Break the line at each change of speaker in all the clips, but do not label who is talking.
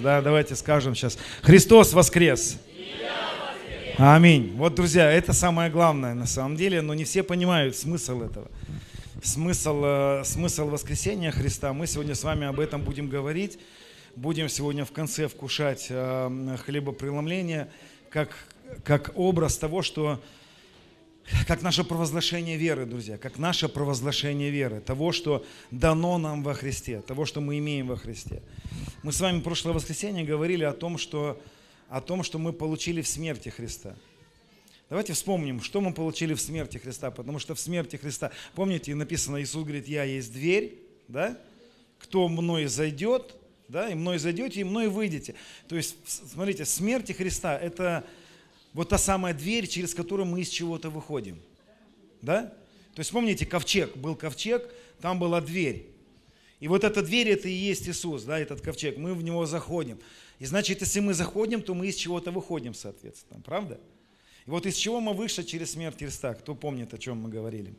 Да, давайте скажем сейчас. Христос воскрес! Аминь. Вот, друзья, это самое главное на самом деле, но не все понимают смысл этого. Смысл, э, смысл воскресения Христа. Мы сегодня с вами об этом будем говорить. Будем сегодня в конце вкушать э, хлебопреломление как, как образ того, что как наше провозглашение веры, друзья, как наше провозглашение веры, того, что дано нам во Христе, того, что мы имеем во Христе. Мы с вами прошлое воскресенье говорили о том, что, о том, что мы получили в смерти Христа. Давайте вспомним, что мы получили в смерти Христа, потому что в смерти Христа, помните, написано, Иисус говорит, я есть дверь, да? Кто мной зайдет, да, и мной зайдете, и мной выйдете. То есть, смотрите, смерти Христа – это вот та самая дверь, через которую мы из чего-то выходим. Да? То есть помните, ковчег, был ковчег, там была дверь. И вот эта дверь, это и есть Иисус, да, этот ковчег, мы в него заходим. И значит, если мы заходим, то мы из чего-то выходим, соответственно, правда? И вот из чего мы вышли через смерть Христа? Кто помнит, о чем мы говорили?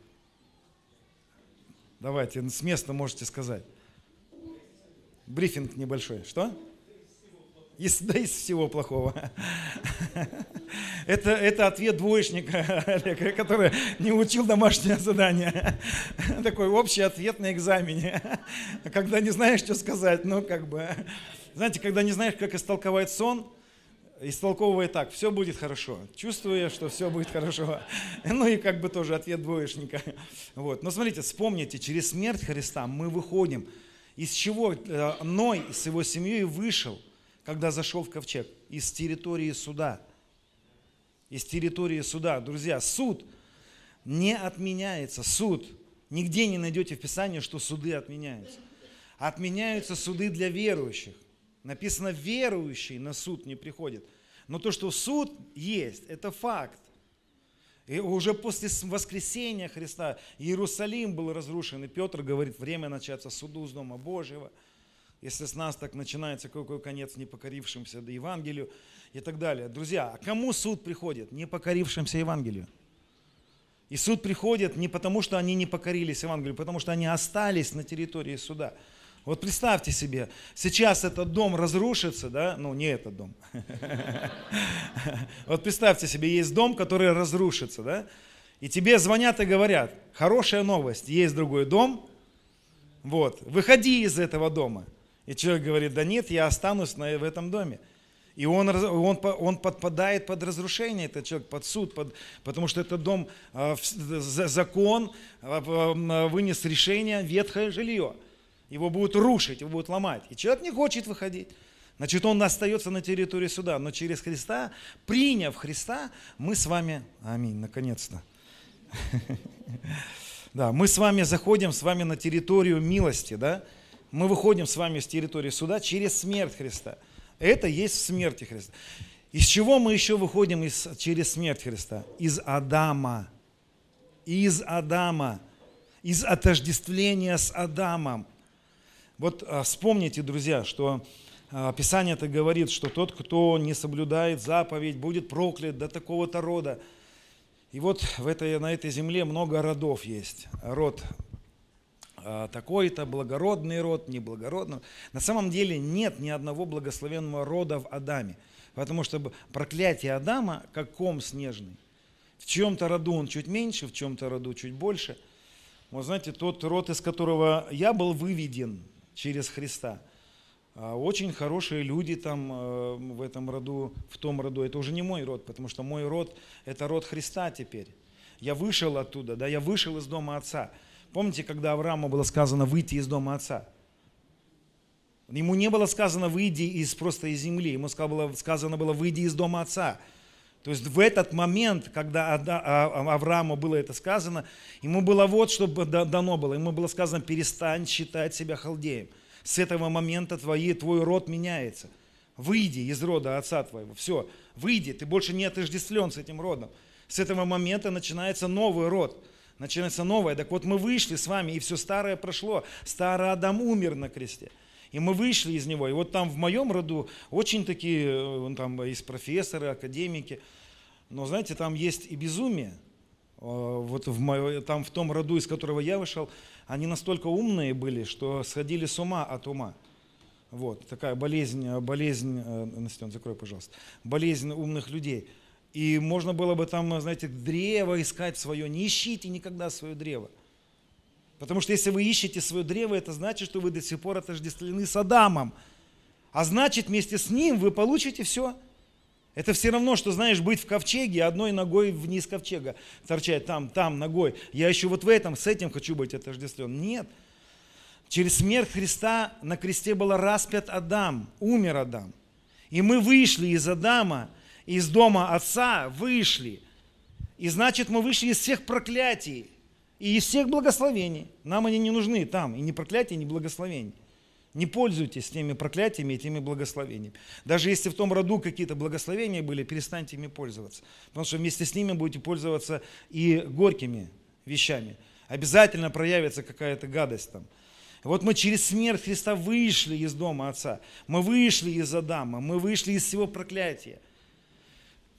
Давайте, с места можете сказать. Брифинг небольшой. Что? Из, да из всего плохого. Это, это ответ двоечника, который не учил домашнее задание. Такой общий ответ на экзамене. Когда не знаешь, что сказать, ну как бы... Знаете, когда не знаешь, как истолковать сон, истолковывай так, все будет хорошо, чувствуя, что все будет хорошо. Ну и как бы тоже ответ двоечника. Вот. Но смотрите, вспомните, через смерть Христа мы выходим. Из чего э, Ной с его семьей вышел – когда зашел в ковчег? Из территории суда. Из территории суда. Друзья, суд не отменяется. Суд. Нигде не найдете в Писании, что суды отменяются. Отменяются суды для верующих. Написано, верующий на суд не приходит. Но то, что суд есть, это факт. И уже после воскресения Христа Иерусалим был разрушен. И Петр говорит, время начаться суду с Дома Божьего – если с нас так начинается, какой конец не покорившимся до Евангелию и так далее. Друзья, а кому суд приходит? Не покорившимся Евангелию. И суд приходит не потому, что они не покорились Евангелию, потому что они остались на территории суда. Вот представьте себе, сейчас этот дом разрушится, да, ну не этот дом. Вот представьте себе, есть дом, который разрушится, да, и тебе звонят и говорят, хорошая новость, есть другой дом, вот, выходи из этого дома. И человек говорит, да нет, я останусь в этом доме. И он, он, он подпадает под разрушение, этот человек под суд, под, потому что этот дом, а, закон а, вынес решение, ветхое жилье. Его будут рушить, его будут ломать. И человек не хочет выходить. Значит, он остается на территории суда. Но через Христа, приняв Христа, мы с вами, аминь, наконец-то. Да, мы с вами заходим с вами на территорию милости, да, мы выходим с вами с территории суда через смерть Христа. Это есть смерть Христа. Из чего мы еще выходим из, через смерть Христа? Из Адама. Из Адама. Из отождествления с Адамом. Вот а, вспомните, друзья, что а, Писание это говорит, что тот, кто не соблюдает заповедь, будет проклят до такого-то рода. И вот в этой, на этой земле много родов есть. Род такой-то благородный род, неблагородный. На самом деле нет ни одного благословенного рода в Адаме, потому что проклятие Адама как ком снежный. В чем-то роду он чуть меньше, в чем-то роду чуть больше. Вот знаете, тот род, из которого я был выведен через Христа, а, очень хорошие люди там э, в этом роду, в том роду. Это уже не мой род, потому что мой род – это род Христа теперь. Я вышел оттуда, да, я вышел из дома отца – Помните, когда Аврааму было сказано выйти из дома отца? Ему не было сказано выйди из просто из земли, ему сказано было выйди из дома отца. То есть в этот момент, когда а, а, Аврааму было это сказано, ему было вот, что дано было. Ему было сказано, перестань считать себя халдеем. С этого момента твои, твой род меняется. Выйди из рода отца твоего. Все, выйди, ты больше не отождествлен с этим родом. С этого момента начинается новый род начинается новое. Так вот мы вышли с вами, и все старое прошло. Старый Адам умер на кресте. И мы вышли из него. И вот там в моем роду очень такие, э, там есть профессоры, академики. Но знаете, там есть и безумие. Э, вот в моё, там в том роду, из которого я вышел, они настолько умные были, что сходили с ума от ума. Вот, такая болезнь, э, болезнь, Настен, закрой, пожалуйста, болезнь умных людей. И можно было бы там, знаете, древо искать свое. Не ищите никогда свое древо. Потому что если вы ищете свое древо, это значит, что вы до сих пор отождествлены с Адамом. А значит, вместе с ним вы получите все. Это все равно, что, знаешь, быть в ковчеге, одной ногой вниз ковчега торчать, там, там, ногой. Я еще вот в этом, с этим хочу быть отождествлен. Нет. Через смерть Христа на кресте был распят Адам, умер Адам. И мы вышли из Адама, из дома Отца, вышли. И значит, мы вышли из всех проклятий и из всех благословений. Нам они не нужны там, и ни проклятия, ни благословений. Не пользуйтесь теми проклятиями и теми благословениями. Даже если в том роду какие-то благословения были, перестаньте ими пользоваться. Потому что вместе с ними будете пользоваться и горькими вещами. Обязательно проявится какая-то гадость там. Вот мы через смерть Христа вышли из дома Отца. Мы вышли из Адама, мы вышли из всего проклятия.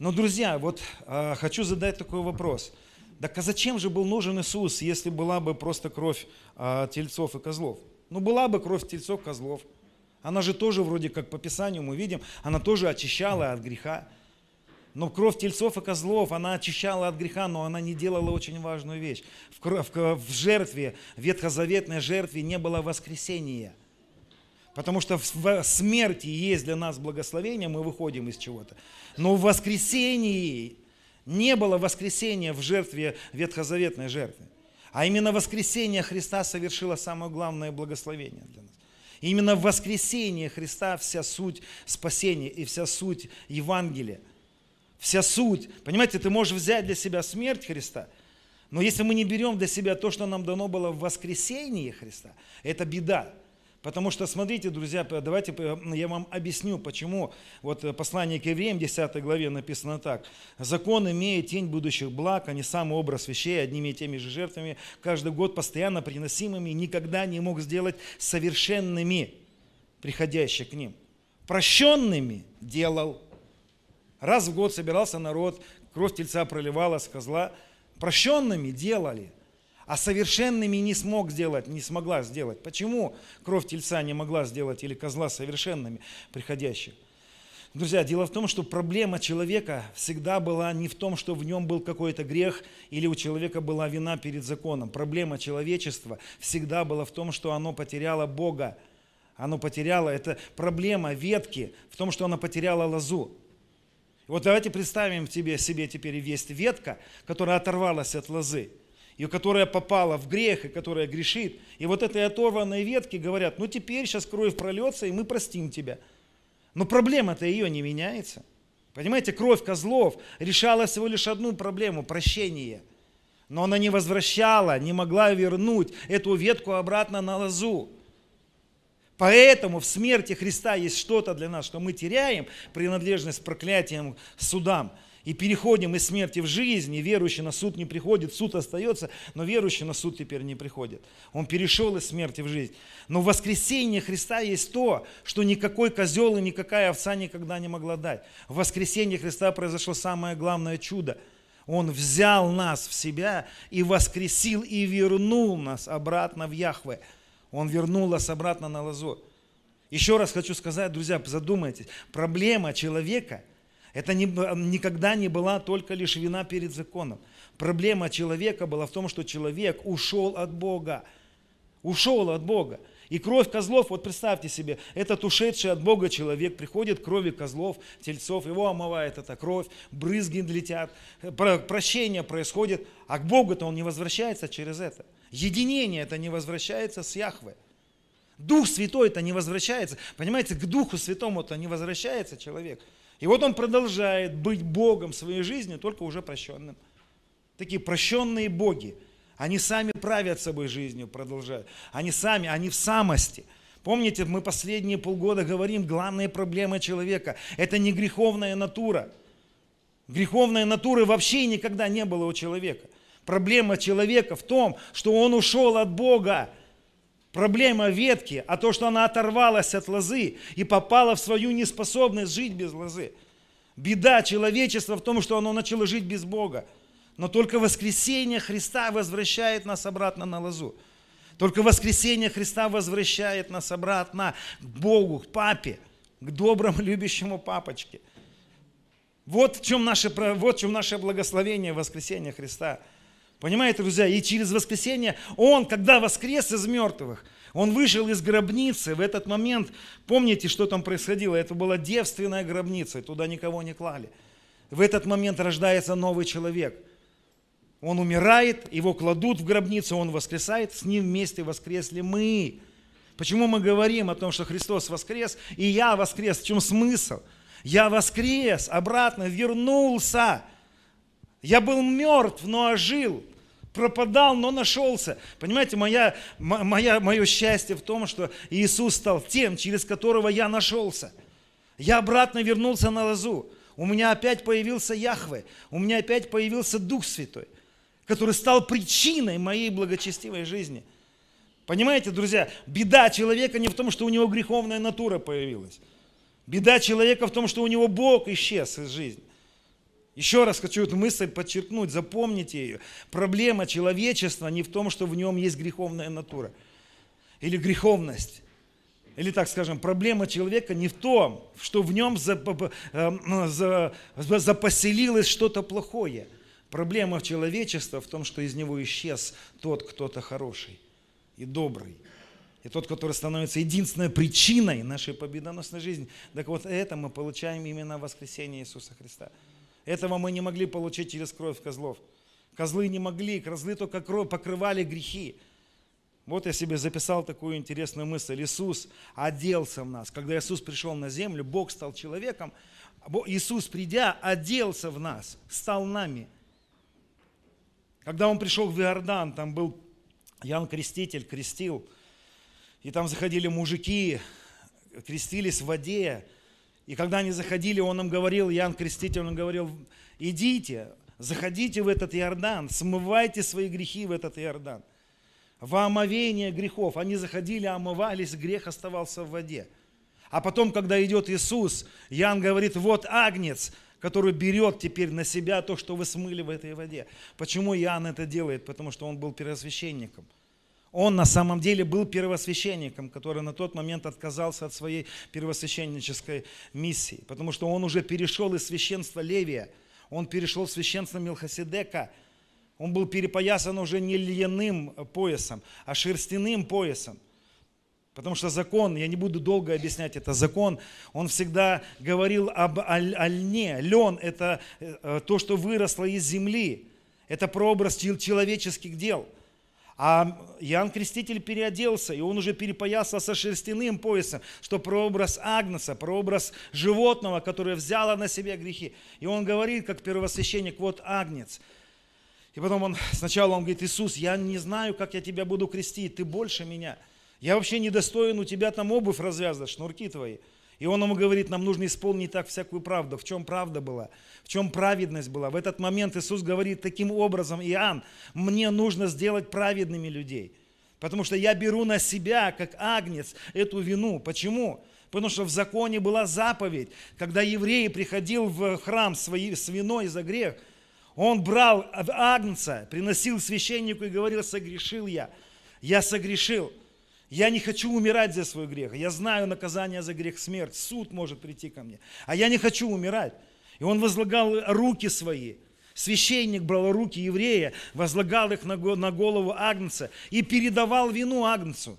Но, друзья, вот э, хочу задать такой вопрос. Так а зачем же был нужен Иисус, если была бы просто кровь э, тельцов и козлов? Ну, была бы кровь тельцов, козлов. Она же тоже вроде как по Писанию мы видим, она тоже очищала от греха. Но кровь тельцов и козлов, она очищала от греха, но она не делала очень важную вещь. В, в, в жертве, в ветхозаветной жертве не было воскресения. Потому что в смерти есть для нас благословение, мы выходим из чего-то. Но в воскресении не было воскресения в жертве, ветхозаветной жертве. А именно воскресение Христа совершило самое главное благословение для нас. И именно в воскресении Христа вся суть спасения и вся суть Евангелия. Вся суть. Понимаете, ты можешь взять для себя смерть Христа, но если мы не берем для себя то, что нам дано было в воскресении Христа, это беда. Потому что, смотрите, друзья, давайте я вам объясню, почему. Вот э, послание к евреям, 10 главе написано так. «Закон имеет тень будущих благ, а не сам образ вещей, одними и теми же жертвами, каждый год постоянно приносимыми, никогда не мог сделать совершенными приходящих к ним. Прощенными делал. Раз в год собирался народ, кровь тельца проливалась, козла. Прощенными делали – а совершенными не смог сделать, не смогла сделать. Почему кровь тельца не могла сделать или козла совершенными приходящих? Друзья, дело в том, что проблема человека всегда была не в том, что в нем был какой-то грех или у человека была вина перед законом. Проблема человечества всегда была в том, что оно потеряло Бога. Оно потеряло, это проблема ветки в том, что оно потеряло лозу. Вот давайте представим себе, себе теперь есть ветка, которая оторвалась от лозы и которая попала в грех, и которая грешит. И вот этой оторванной ветки говорят, ну теперь сейчас кровь прольется, и мы простим тебя. Но проблема-то ее не меняется. Понимаете, кровь козлов решала всего лишь одну проблему – прощение. Но она не возвращала, не могла вернуть эту ветку обратно на лозу. Поэтому в смерти Христа есть что-то для нас, что мы теряем принадлежность к проклятиям, судам – и переходим из смерти в жизнь, и верующий на суд не приходит, суд остается, но верующий на суд теперь не приходит. Он перешел из смерти в жизнь. Но в воскресении Христа есть то, что никакой козел и никакая овца никогда не могла дать. В воскресении Христа произошло самое главное чудо. Он взял нас в себя и воскресил, и вернул нас обратно в Яхве. Он вернул нас обратно на лозу. Еще раз хочу сказать, друзья, задумайтесь, проблема человека – это не, никогда не была только лишь вина перед законом. Проблема человека была в том, что человек ушел от Бога. Ушел от Бога. И кровь козлов, вот представьте себе, этот ушедший от Бога человек приходит к крови козлов, тельцов, его омывает эта кровь, брызги летят, прощение происходит, а к Богу-то он не возвращается через это. Единение это не возвращается с Яхве. Дух Святой это не возвращается. Понимаете, к Духу Святому это не возвращается человек. И вот он продолжает быть Богом своей жизни, только уже прощенным. Такие прощенные боги. Они сами правят собой жизнью, продолжают. Они сами, они в самости. Помните, мы последние полгода говорим, главная проблема человека – это не греховная натура. Греховной натуры вообще никогда не было у человека. Проблема человека в том, что он ушел от Бога, Проблема ветки, а то, что она оторвалась от лозы и попала в свою неспособность жить без лозы. Беда человечества в том, что оно начало жить без Бога. Но только воскресение Христа возвращает нас обратно на лозу. Только воскресение Христа возвращает нас обратно к Богу, к Папе, к доброму, любящему Папочке. Вот в чем наше, вот в чем наше благословение воскресения Христа. Понимаете, друзья, и через воскресение Он, когда воскрес из мертвых, Он вышел из гробницы. В этот момент, помните, что там происходило? Это была девственная гробница, и туда никого не клали. В этот момент рождается новый человек – он умирает, его кладут в гробницу, он воскресает, с ним вместе воскресли мы. Почему мы говорим о том, что Христос воскрес, и я воскрес? В чем смысл? Я воскрес, обратно вернулся. Я был мертв, но ожил. Пропадал, но нашелся. Понимаете, моя, моя, мое счастье в том, что Иисус стал тем, через которого я нашелся. Я обратно вернулся на лозу. У меня опять появился Яхве. У меня опять появился Дух Святой который стал причиной моей благочестивой жизни. Понимаете, друзья, беда человека не в том, что у него греховная натура появилась. Беда человека в том, что у него Бог исчез из жизни. Еще раз хочу эту мысль подчеркнуть, запомните ее. Проблема человечества не в том, что в нем есть греховная натура или греховность. Или так скажем, проблема человека не в том, что в нем э, запоселилось что-то плохое – Проблема в человечестве в том, что из него исчез тот кто-то хороший и добрый. И тот, который становится единственной причиной нашей победоносной жизни. Так вот это мы получаем именно в Иисуса Христа. Этого мы не могли получить через кровь козлов. Козлы не могли, козлы только кровь покрывали грехи. Вот я себе записал такую интересную мысль. Иисус оделся в нас. Когда Иисус пришел на землю, Бог стал человеком. Иисус, придя, оделся в нас, стал нами – когда он пришел в Иордан, там был Ян Креститель, крестил, и там заходили мужики, крестились в воде. И когда они заходили, он им говорил, Ян Креститель, он говорил, идите, заходите в этот Иордан, смывайте свои грехи в этот Иордан. Во омовение грехов. Они заходили, омывались, грех оставался в воде. А потом, когда идет Иисус, Ян говорит, вот агнец, который берет теперь на себя то, что вы смыли в этой воде. Почему Иоанн это делает? Потому что он был первосвященником. Он на самом деле был первосвященником, который на тот момент отказался от своей первосвященнической миссии, потому что он уже перешел из священства Левия, он перешел в священство Милхасидека, он был перепоясан уже не льняным поясом, а шерстяным поясом – Потому что закон, я не буду долго объяснять это, закон, он всегда говорил об льне. Лен – это э, то, что выросло из земли. Это прообраз человеческих дел. А Иоанн Креститель переоделся, и он уже перепоясался со шерстяным поясом, что прообраз Агнца, прообраз животного, которое взяло на себя грехи. И он говорит, как первосвященник, вот Агнец. И потом он, сначала он говорит, Иисус, я не знаю, как я тебя буду крестить, ты больше меня – я вообще недостоин у тебя там обувь развязать, шнурки твои. И он ему говорит, нам нужно исполнить так всякую правду. В чем правда была? В чем праведность была? В этот момент Иисус говорит таким образом, Иоанн, мне нужно сделать праведными людей. Потому что я беру на себя, как агнец, эту вину. Почему? Потому что в законе была заповедь, когда еврей приходил в храм с виной за грех, он брал агнца, приносил священнику и говорил, согрешил я. Я согрешил. Я не хочу умирать за свой грех. Я знаю наказание за грех смерть. Суд может прийти ко мне. А я не хочу умирать. И он возлагал руки свои. Священник брал руки еврея, возлагал их на голову Агнца и передавал вину Агнцу.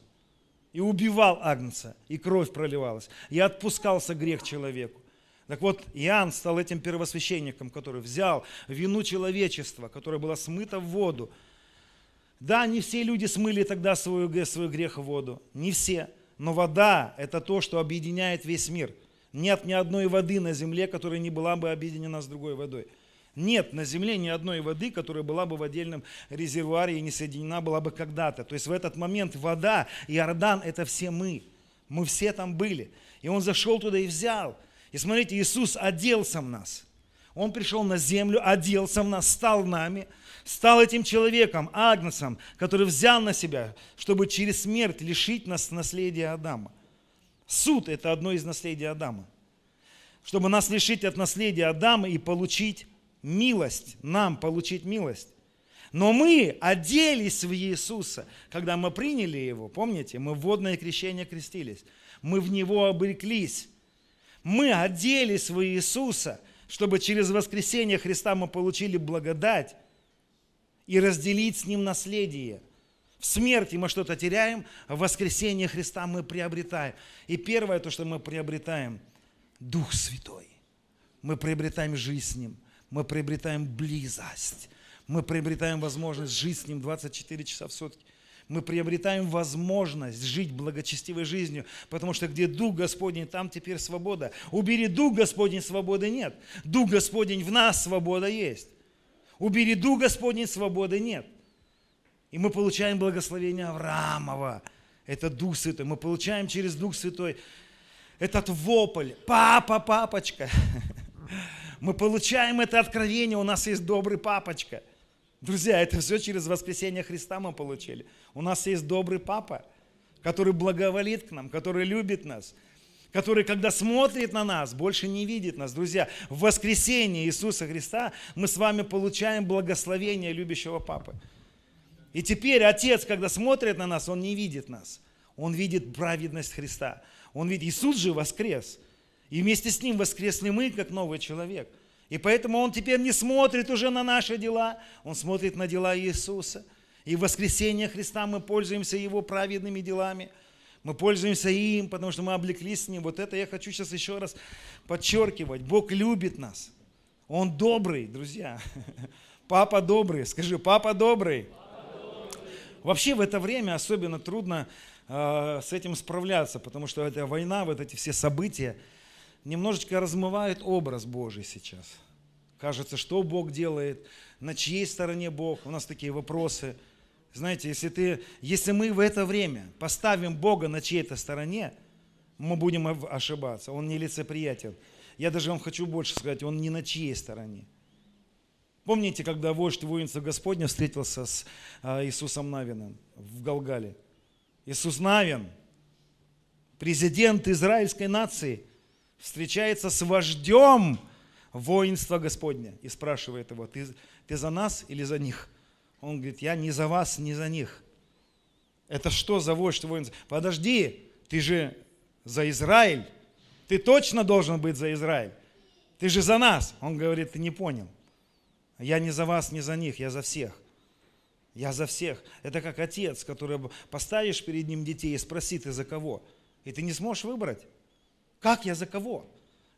И убивал Агнца, и кровь проливалась. И отпускался грех человеку. Так вот, Иоанн стал этим первосвященником, который взял вину человечества, которое было смыто в воду, да, не все люди смыли тогда свой, свой грех в воду. Не все. Но вода – это то, что объединяет весь мир. Нет ни одной воды на земле, которая не была бы объединена с другой водой. Нет на земле ни одной воды, которая была бы в отдельном резервуаре и не соединена была бы когда-то. То есть в этот момент вода, Иордан – это все мы. Мы все там были. И он зашел туда и взял. И смотрите, Иисус оделся в нас. Он пришел на землю, оделся в нас, стал нами – стал этим человеком, Агнцем, который взял на себя, чтобы через смерть лишить нас наследия Адама. Суд – это одно из наследий Адама. Чтобы нас лишить от наследия Адама и получить милость, нам получить милость. Но мы оделись в Иисуса, когда мы приняли Его. Помните, мы в водное крещение крестились. Мы в Него обреклись. Мы оделись в Иисуса, чтобы через воскресение Христа мы получили благодать и разделить с Ним наследие. В смерти мы что-то теряем, а в воскресенье Христа мы приобретаем. И первое, то, что мы приобретаем, Дух Святой. Мы приобретаем жизнь с Ним, мы приобретаем близость, мы приобретаем возможность жить с Ним 24 часа в сутки. Мы приобретаем возможность жить благочестивой жизнью, потому что где Дух Господень, там теперь свобода. Убери Дух Господень, свободы нет. Дух Господень в нас, свобода есть. Убери Дух Господень, свободы нет. И мы получаем благословение Авраамова. Это Дух Святой. Мы получаем через Дух Святой этот вопль. Папа, папочка. Мы получаем это откровение. У нас есть добрый папочка. Друзья, это все через воскресение Христа мы получили. У нас есть добрый папа, который благоволит к нам, который любит нас, который, когда смотрит на нас, больше не видит нас. Друзья, в воскресенье Иисуса Христа мы с вами получаем благословение любящего папы. И теперь Отец, когда смотрит на нас, Он не видит нас. Он видит праведность Христа. Он видит, Иисус же воскрес. И вместе с Ним воскресли мы, как новый человек. И поэтому Он теперь не смотрит уже на наши дела, Он смотрит на дела Иисуса. И в воскресенье Христа мы пользуемся Его праведными делами. Мы пользуемся им, потому что мы облеклись с Ним. Вот это я хочу сейчас еще раз подчеркивать. Бог любит нас. Он добрый, друзья. Папа добрый. Скажи, папа добрый. Вообще в это время особенно трудно э, с этим справляться, потому что эта война, вот эти все события немножечко размывают образ Божий сейчас. Кажется, что Бог делает, на чьей стороне Бог. У нас такие вопросы. Знаете, если, ты, если мы в это время поставим Бога на чьей-то стороне, мы будем ошибаться. Он не лицеприятен. Я даже вам хочу больше сказать, он не на чьей стороне. Помните, когда вождь воинства Господня встретился с а, Иисусом Навином в Галгале? Иисус Навин, президент израильской нации, встречается с вождем воинства Господня и спрашивает его, ты, ты за нас или за них? Он говорит, я не за вас, не за них. Это что за вождь воинства? Подожди, ты же за Израиль. Ты точно должен быть за Израиль. Ты же за нас. Он говорит, ты не понял. Я не за вас, не за них, я за всех. Я за всех. Это как отец, который поставишь перед ним детей и спроси, ты за кого? И ты не сможешь выбрать. Как я за кого?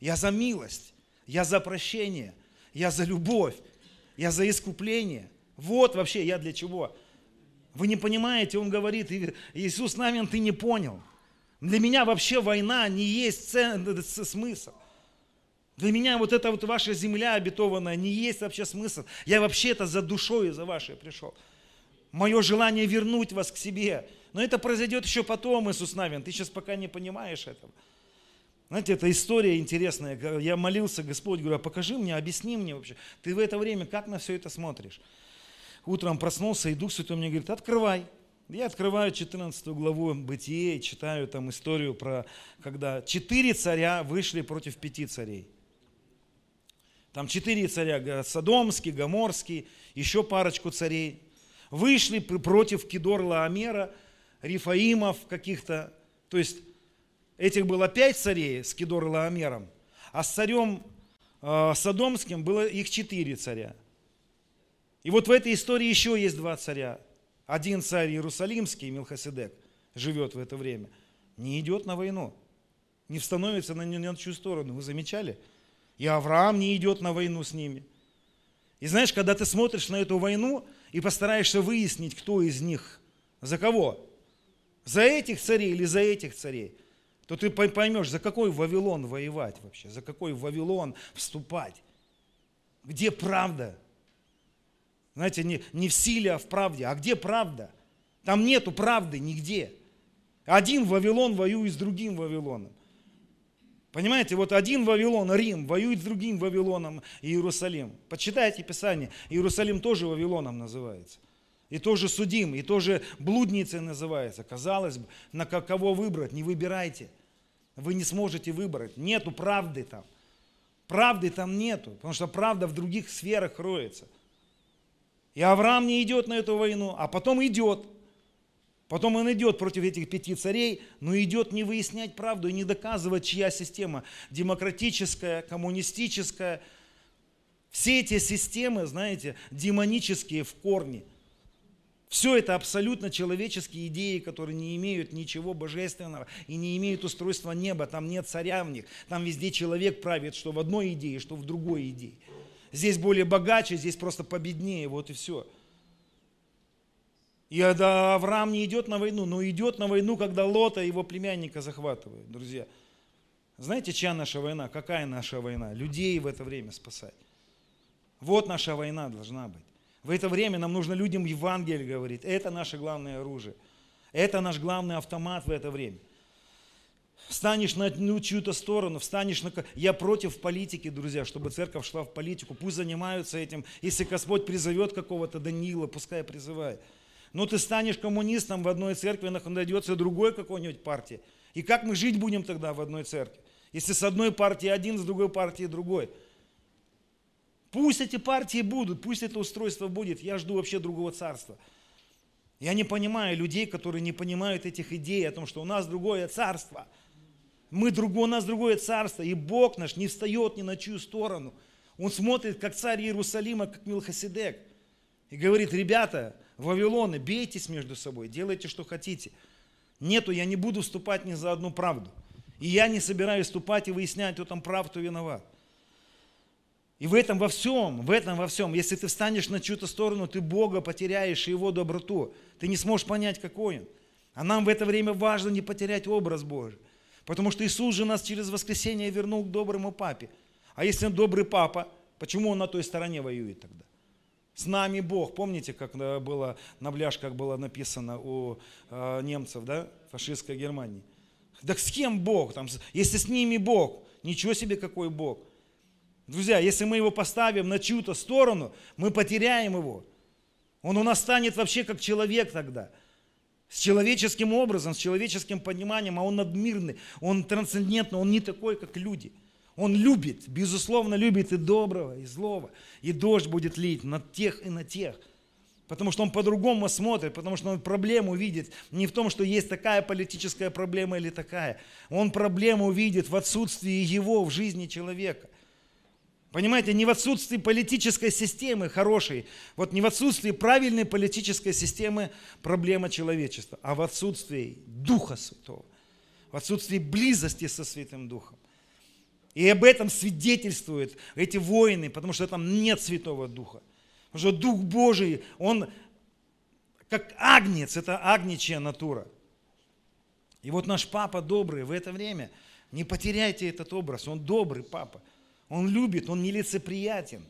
Я за милость, я за прощение, я за любовь, я за искупление. Вот вообще я для чего. Вы не понимаете, он говорит, Иисус Навин, ты не понял. Для меня вообще война не есть смысл. Для меня вот эта вот ваша земля обетованная не есть вообще смысл. Я вообще-то за душой за вашей пришел. Мое желание вернуть вас к себе. Но это произойдет еще потом, Иисус Навин. Ты сейчас пока не понимаешь этого. Знаете, это история интересная. Я молился, Господь, говорю, а покажи мне, объясни мне вообще. Ты в это время как на все это смотришь? Утром проснулся, и Дух Святой мне говорит, открывай. Я открываю 14 главу Бытие, читаю там историю про, когда четыре царя вышли против пяти царей. Там четыре царя, Содомский, Гоморский, еще парочку царей. Вышли против Кидорла Амера, Рифаимов каких-то. То есть этих было пять царей с Кидорла Амером, а с царем э, Содомским было их четыре царя. И вот в этой истории еще есть два царя. Один царь Иерусалимский, Милхасидек, живет в это время, не идет на войну, не становится на, на чью сторону. Вы замечали? И Авраам не идет на войну с ними. И знаешь, когда ты смотришь на эту войну и постараешься выяснить, кто из них, за кого, за этих царей или за этих царей, то ты поймешь, за какой Вавилон воевать вообще, за какой Вавилон вступать. Где правда? Знаете, не, не в силе, а в правде. А где правда? Там нету правды нигде. Один Вавилон воюет с другим Вавилоном. Понимаете, вот один Вавилон, Рим, воюет с другим Вавилоном Иерусалим. Почитайте Писание, Иерусалим тоже Вавилоном называется. И тоже судим, и тоже блудницей называется. Казалось бы, на кого выбрать, не выбирайте. Вы не сможете выбрать, нету правды там. Правды там нету, потому что правда в других сферах роется. И Авраам не идет на эту войну, а потом идет. Потом он идет против этих пяти царей, но идет не выяснять правду и не доказывать, чья система. Демократическая, коммунистическая. Все эти системы, знаете, демонические в корне. Все это абсолютно человеческие идеи, которые не имеют ничего божественного и не имеют устройства неба. Там нет царя в них. Там везде человек правит, что в одной идее, что в другой идее. Здесь более богаче, здесь просто победнее, вот и все. И Авраам не идет на войну, но идет на войну, когда Лота его племянника захватывают, друзья. Знаете, чья наша война? Какая наша война? Людей в это время спасать. Вот наша война должна быть. В это время нам нужно людям Евангелие говорить. Это наше главное оружие. Это наш главный автомат в это время. Встанешь на ну, чью-то сторону, встанешь на... Я против политики, друзья, чтобы церковь шла в политику. Пусть занимаются этим. Если Господь призовет какого-то Даниила, пускай призывает. Но ты станешь коммунистом в одной церкви, найдется другой какой-нибудь партии. И как мы жить будем тогда в одной церкви? Если с одной партии один, с другой партии другой. Пусть эти партии будут, пусть это устройство будет. Я жду вообще другого царства. Я не понимаю людей, которые не понимают этих идей о том, что у нас другое царство. Мы другое, у нас другое царство. И Бог наш не встает ни на чью сторону. Он смотрит, как царь Иерусалима, как Милхасидек. И говорит, ребята, Вавилоны, бейтесь между собой, делайте, что хотите. Нету, я не буду вступать ни за одну правду. И я не собираюсь вступать и выяснять, кто там прав, кто виноват. И в этом во всем, в этом во всем, если ты встанешь на чью-то сторону, ты Бога потеряешь и Его доброту. Ты не сможешь понять, какой Он. А нам в это время важно не потерять образ Божий. Потому что Иисус же нас через воскресение вернул к доброму папе. А если он добрый папа, почему он на той стороне воюет тогда? С нами Бог. Помните, как было на бляшках было написано у э, немцев, да, фашистской Германии? Так с кем Бог? Там, если с ними Бог, ничего себе какой Бог. Друзья, если мы его поставим на чью-то сторону, мы потеряем его. Он у нас станет вообще как человек тогда. С человеческим образом, с человеческим пониманием, а он надмирный, он трансцендентный, он не такой, как люди – он любит, безусловно, любит и доброго, и злого. И дождь будет лить на тех и на тех. Потому что он по-другому смотрит, потому что он проблему видит не в том, что есть такая политическая проблема или такая. Он проблему видит в отсутствии его в жизни человека. Понимаете, не в отсутствии политической системы хорошей, вот не в отсутствии правильной политической системы проблема человечества, а в отсутствии Духа Святого, в отсутствии близости со Святым Духом. И об этом свидетельствуют эти воины, потому что там нет Святого Духа. Потому что Дух Божий, он как агнец, это агничья натура. И вот наш папа добрый в это время, не потеряйте этот образ, он добрый папа. Он любит, он нелицеприятен.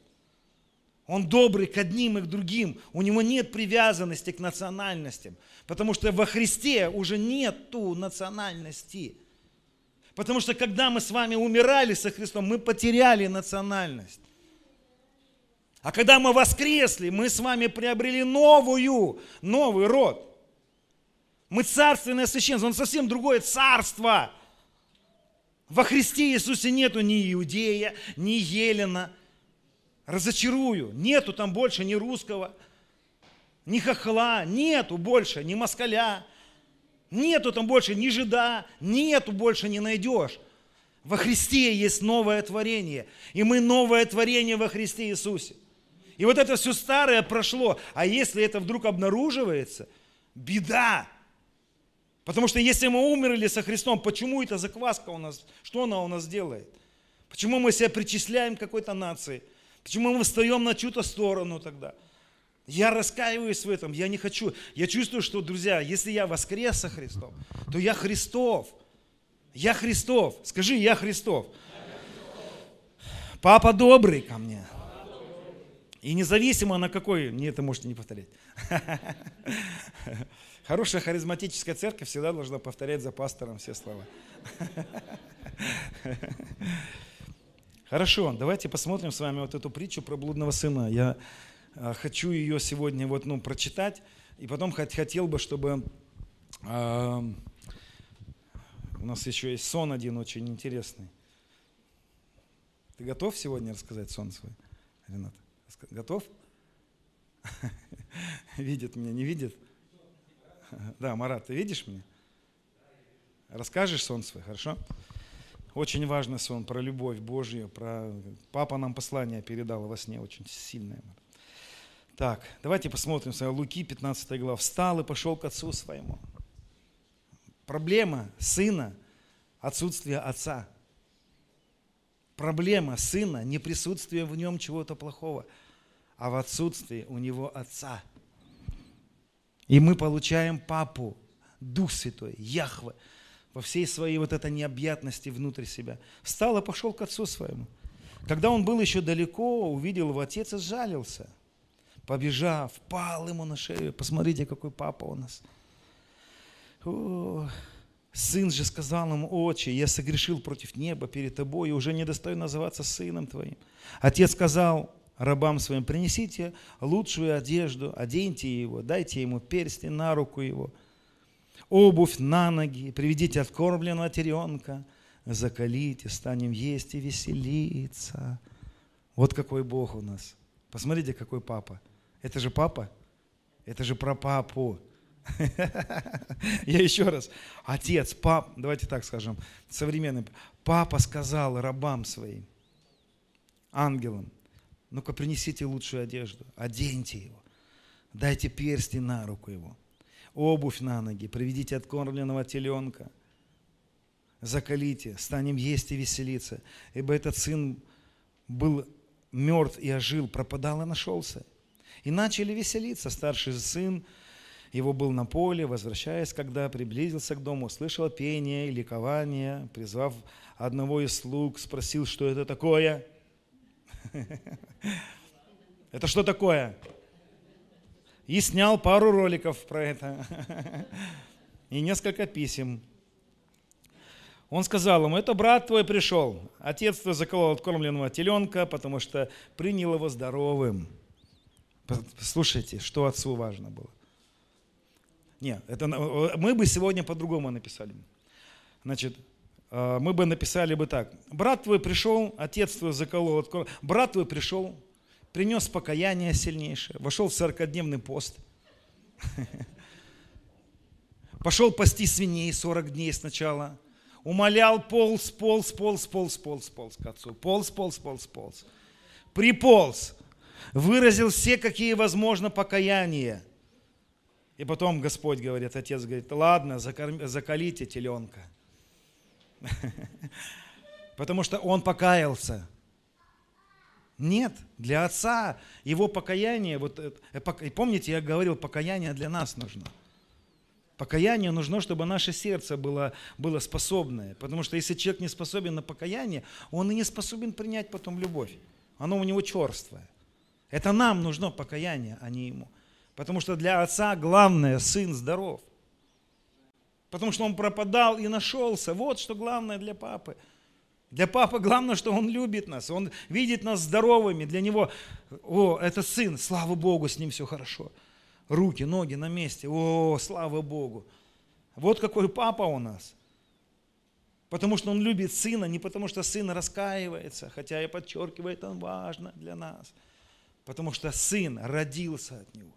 Он добрый к одним и к другим. У него нет привязанности к национальностям. Потому что во Христе уже нету национальности. Потому что когда мы с вами умирали со Христом, мы потеряли национальность. А когда мы воскресли, мы с вами приобрели новую, новый род. Мы царственное священство, он совсем другое царство. Во Христе Иисусе нету ни иудея, ни елена. Разочарую, нету там больше ни русского, ни хохла, нету больше ни москаля, Нету там больше ни жида, нету больше не найдешь. Во Христе есть новое творение. И мы новое творение во Христе Иисусе. И вот это все старое прошло. А если это вдруг обнаруживается, беда. Потому что если мы умерли со Христом, почему эта закваска у нас, что она у нас делает? Почему мы себя причисляем к какой-то нации? Почему мы встаем на чью-то сторону тогда? Я раскаиваюсь в этом, я не хочу. Я чувствую, что, друзья, если я воскрес со Христом, то я Христов. Я Христов. Скажи, я Христов. Папа добрый ко мне. И независимо на какой, не это можете не повторять. Хорошая харизматическая церковь всегда должна повторять за пастором все слова. Хорошо, давайте посмотрим с вами вот эту притчу про блудного сына. Я Э, хочу ее сегодня вот, ну, прочитать, и потом хотел бы, чтобы э, у нас еще есть сон один очень интересный. Ты готов сегодня рассказать сон свой, Ренат? Готов? Видит меня, не видит? Да, Марат, ты видишь меня? Расскажешь сон свой, хорошо? Очень важный сон про любовь Божью, про... Папа нам послание передал во сне, очень сильное. Так, давайте посмотрим с Луки, 15 глава. «Встал и пошел к отцу своему». Проблема сына – отсутствие отца. Проблема сына – не присутствие в нем чего-то плохого, а в отсутствии у него отца. И мы получаем папу, Дух Святой, Яхве, во всей своей вот этой необъятности внутрь себя. Встал и пошел к отцу своему. Когда он был еще далеко, увидел его отец и сжалился – побежав, пал ему на шею. Посмотрите, какой папа у нас. О, сын же сказал ему, отче, я согрешил против неба перед тобой и уже не достойно называться сыном твоим. Отец сказал рабам своим, принесите лучшую одежду, оденьте его, дайте ему перстень на руку его, обувь на ноги, приведите откормленного теренка, закалите, станем есть и веселиться. Вот какой Бог у нас. Посмотрите, какой папа. Это же папа. Это же про папу. Я еще раз. Отец, пап, давайте так скажем, современный. Папа сказал рабам своим, ангелам, ну-ка принесите лучшую одежду, оденьте его, дайте перстень на руку его, обувь на ноги, приведите откормленного теленка, закалите, станем есть и веселиться, ибо этот сын был мертв и ожил, пропадал и нашелся. И начали веселиться. Старший сын его был на поле, возвращаясь, когда приблизился к дому, слышал пение и ликование, призвав одного из слуг, спросил, что это такое. Это что такое? И снял пару роликов про это. И несколько писем. Он сказал ему, это брат твой пришел. Отец твой заколол откормленного теленка, потому что принял его здоровым. Слушайте, что отцу важно было. Нет, это, мы бы сегодня по-другому написали. Значит, мы бы написали бы так. Брат твой пришел, отец твой заколол, брат твой пришел, принес покаяние сильнейшее, вошел в 40-дневный пост, пошел пасти свиней 40 дней сначала, умолял, полз, полз, полз, полз, полз, полз к отцу, полз, полз, полз, полз, приполз, выразил все, какие возможно покаяния. И потом Господь говорит, отец говорит, ладно, закорм... закалите теленка. Потому что он покаялся. Нет, для отца его покаяние, вот, э, помните, я говорил, покаяние для нас нужно. Покаяние нужно, чтобы наше сердце было, было способное. Потому что если человек не способен на покаяние, он и не способен принять потом любовь. Оно у него черствое. Это нам нужно покаяние, а не ему. Потому что для отца главное, сын здоров. Потому что он пропадал и нашелся. Вот что главное для папы. Для папы главное, что он любит нас, он видит нас здоровыми. Для него, о, это сын, слава Богу, с ним все хорошо. Руки, ноги на месте, о, слава Богу. Вот какой папа у нас. Потому что он любит сына, не потому что сын раскаивается, хотя я подчеркиваю, это важно для нас – Потому что сын родился от него.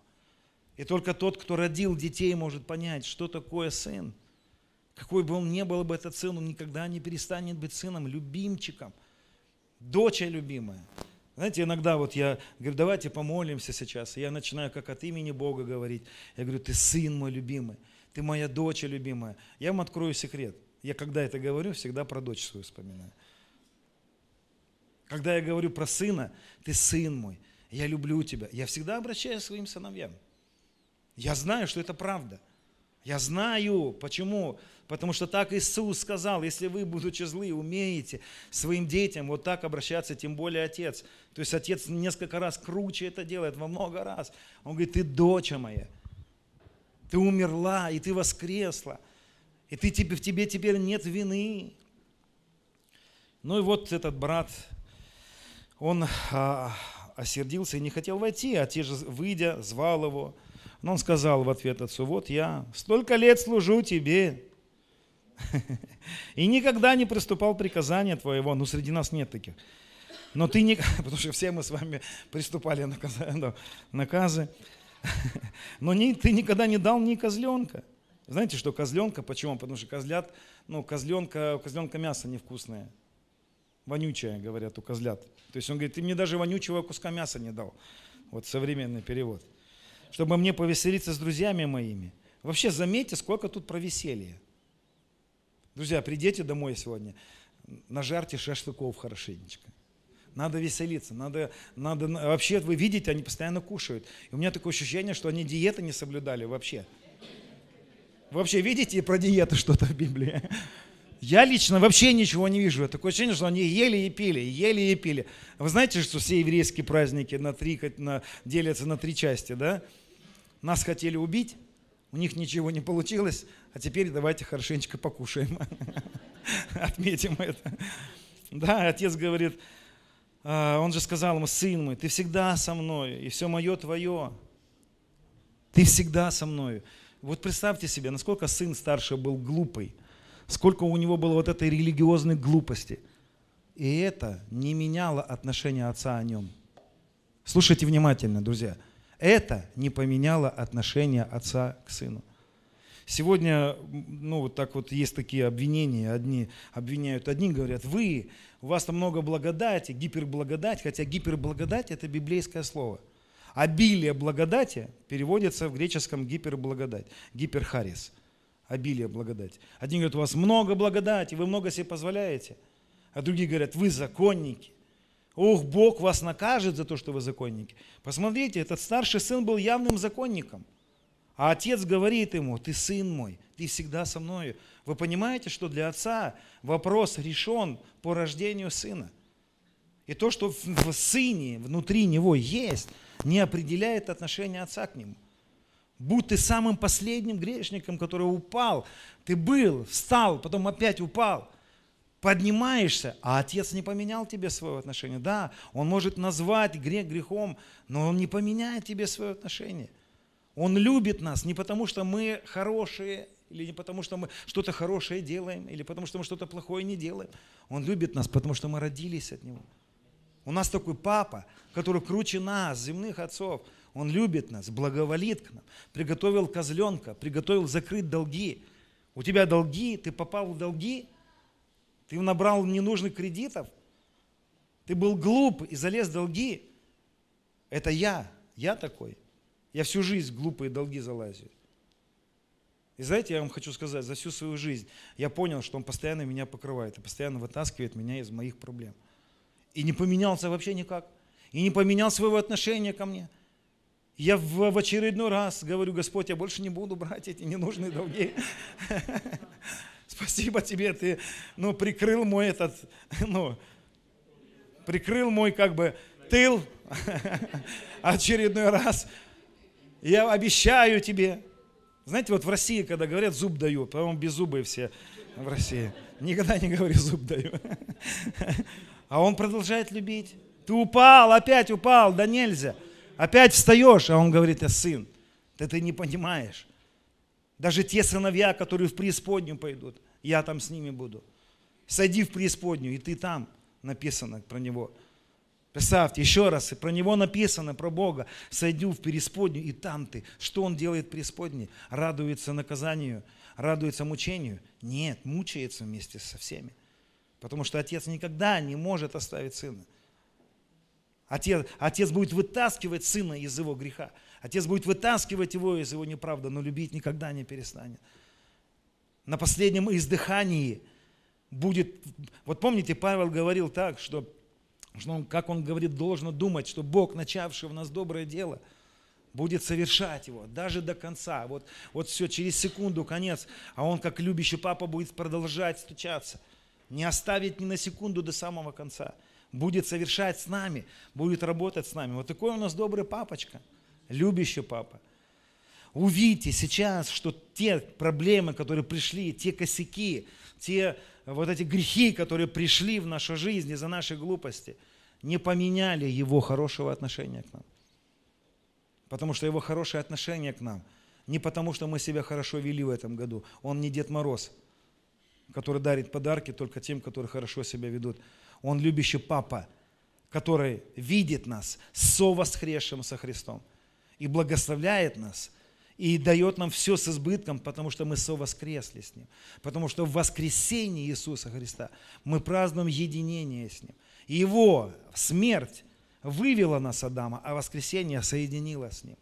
И только тот, кто родил детей, может понять, что такое сын. Какой бы он ни был бы этот сын, он никогда не перестанет быть сыном, любимчиком, доча любимая. Знаете, иногда вот я говорю, давайте помолимся сейчас. И я начинаю как от имени Бога говорить. Я говорю, ты сын мой любимый, ты моя дочь любимая. Я вам открою секрет. Я когда это говорю, всегда про дочь свою вспоминаю. Когда я говорю про сына, ты сын мой, я люблю тебя. Я всегда обращаюсь к своим сыновьям. Я знаю, что это правда. Я знаю, почему. Потому что так Иисус сказал, если вы, будучи злы, умеете своим детям вот так обращаться, тем более отец. То есть отец несколько раз круче это делает, во много раз. Он говорит, ты доча моя, ты умерла, и ты воскресла, и ты, в тебе теперь нет вины. Ну и вот этот брат, он а, осердился и не хотел войти, а те же, выйдя, звал его. Но он сказал в ответ отцу, вот я столько лет служу тебе, и никогда не приступал приказания твоего, ну среди нас нет таких. Но ты не... Потому что все мы с вами приступали на наказы. Но не, ты никогда не дал ни козленка. Знаете, что козленка? Почему? Потому что козлят, ну, козленка, козленка мясо невкусное. Вонючее, говорят, у козлят. То есть он говорит, ты мне даже вонючего куска мяса не дал. Вот современный перевод. Чтобы мне повеселиться с друзьями моими. Вообще заметьте, сколько тут про веселье. Друзья, придите домой сегодня, нажарьте шашлыков хорошенечко. Надо веселиться, надо, надо, вообще вы видите, они постоянно кушают. И у меня такое ощущение, что они диеты не соблюдали вообще. вообще видите про диеты что-то в Библии? Я лично вообще ничего не вижу. Такое ощущение, что они ели и пили, ели и пили. Вы знаете, что все еврейские праздники на три, на, делятся на три части, да? Нас хотели убить, у них ничего не получилось, а теперь давайте хорошенечко покушаем. Отметим это. Да, отец говорит, а, он же сказал ему, сын мой, ты всегда со мной, и все мое твое. Ты всегда со мной. Вот представьте себе, насколько сын старший был глупый, сколько у него было вот этой религиозной глупости. И это не меняло отношение отца о нем. Слушайте внимательно, друзья. Это не поменяло отношение отца к сыну. Сегодня, ну, вот так вот есть такие обвинения. Одни обвиняют, одни говорят, вы, у вас там много благодати, гиперблагодать, хотя гиперблагодать – это библейское слово. Обилие благодати переводится в греческом гиперблагодать, гиперхарис, обилие благодати. Одни говорят, у вас много благодати, вы много себе позволяете. А другие говорят, вы законники. Ох, Бог вас накажет за то, что вы законники. Посмотрите, этот старший сын был явным законником – а отец говорит ему, ты сын мой, ты всегда со мною. Вы понимаете, что для отца вопрос решен по рождению сына. И то, что в сыне, внутри него есть, не определяет отношение отца к нему. Будь ты самым последним грешником, который упал, ты был, встал, потом опять упал, поднимаешься, а отец не поменял тебе свое отношение. Да, он может назвать грех грехом, но он не поменяет тебе свое отношение. Он любит нас не потому, что мы хорошие, или не потому, что мы что-то хорошее делаем, или потому, что мы что-то плохое не делаем. Он любит нас, потому что мы родились от Него. У нас такой папа, который круче нас, земных отцов. Он любит нас, благоволит к нам, приготовил козленка, приготовил закрыть долги. У тебя долги, ты попал в долги, ты набрал ненужных кредитов, ты был глуп и залез в долги. Это я, я такой – я всю жизнь глупые долги залазю. И знаете, я вам хочу сказать, за всю свою жизнь я понял, что он постоянно меня покрывает и постоянно вытаскивает меня из моих проблем. И не поменялся вообще никак. И не поменял своего отношения ко мне. Я в, очередной раз говорю, Господь, я больше не буду брать эти ненужные долги. Спасибо тебе, ты ну, прикрыл мой этот, ну, прикрыл мой как бы тыл очередной раз я обещаю тебе. Знаете, вот в России, когда говорят, зуб даю, по-моему, беззубые все в России. Никогда не говорю, зуб даю. А он продолжает любить. Ты упал, опять упал, да нельзя. Опять встаешь, а он говорит, я сын, ты, ты не понимаешь. Даже те сыновья, которые в преисподнюю пойдут, я там с ними буду. Сойди в преисподнюю, и ты там, написано про него. Представьте, еще раз, и про него написано, про Бога. Сойду в преисподнюю, и там ты. Что он делает в преисподней? Радуется наказанию, радуется мучению? Нет, мучается вместе со всеми. Потому что отец никогда не может оставить сына. Отец, отец будет вытаскивать сына из его греха. Отец будет вытаскивать его из его неправды, но любить никогда не перестанет. На последнем издыхании будет... Вот помните, Павел говорил так, что что он, как он говорит, должно думать, что Бог, начавший в нас доброе дело, будет совершать его даже до конца. Вот, вот все, через секунду конец, а он, как любящий папа, будет продолжать стучаться. Не оставить ни на секунду до самого конца. Будет совершать с нами, будет работать с нами. Вот такой у нас добрый папочка, любящий папа. Увидите сейчас, что те проблемы, которые пришли, те косяки, те вот эти грехи, которые пришли в нашу жизнь из-за нашей глупости – не поменяли его хорошего отношения к нам. Потому что его хорошее отношение к нам не потому, что мы себя хорошо вели в этом году. Он не Дед Мороз, который дарит подарки только тем, которые хорошо себя ведут. Он любящий папа, который видит нас со воскресшим со Христом и благословляет нас, и дает нам все с избытком, потому что мы совоскресли с Ним. Потому что в воскресении Иисуса Христа мы празднуем единение с Ним. Его смерть вывела нас Адама, а воскресение соединило с Ним.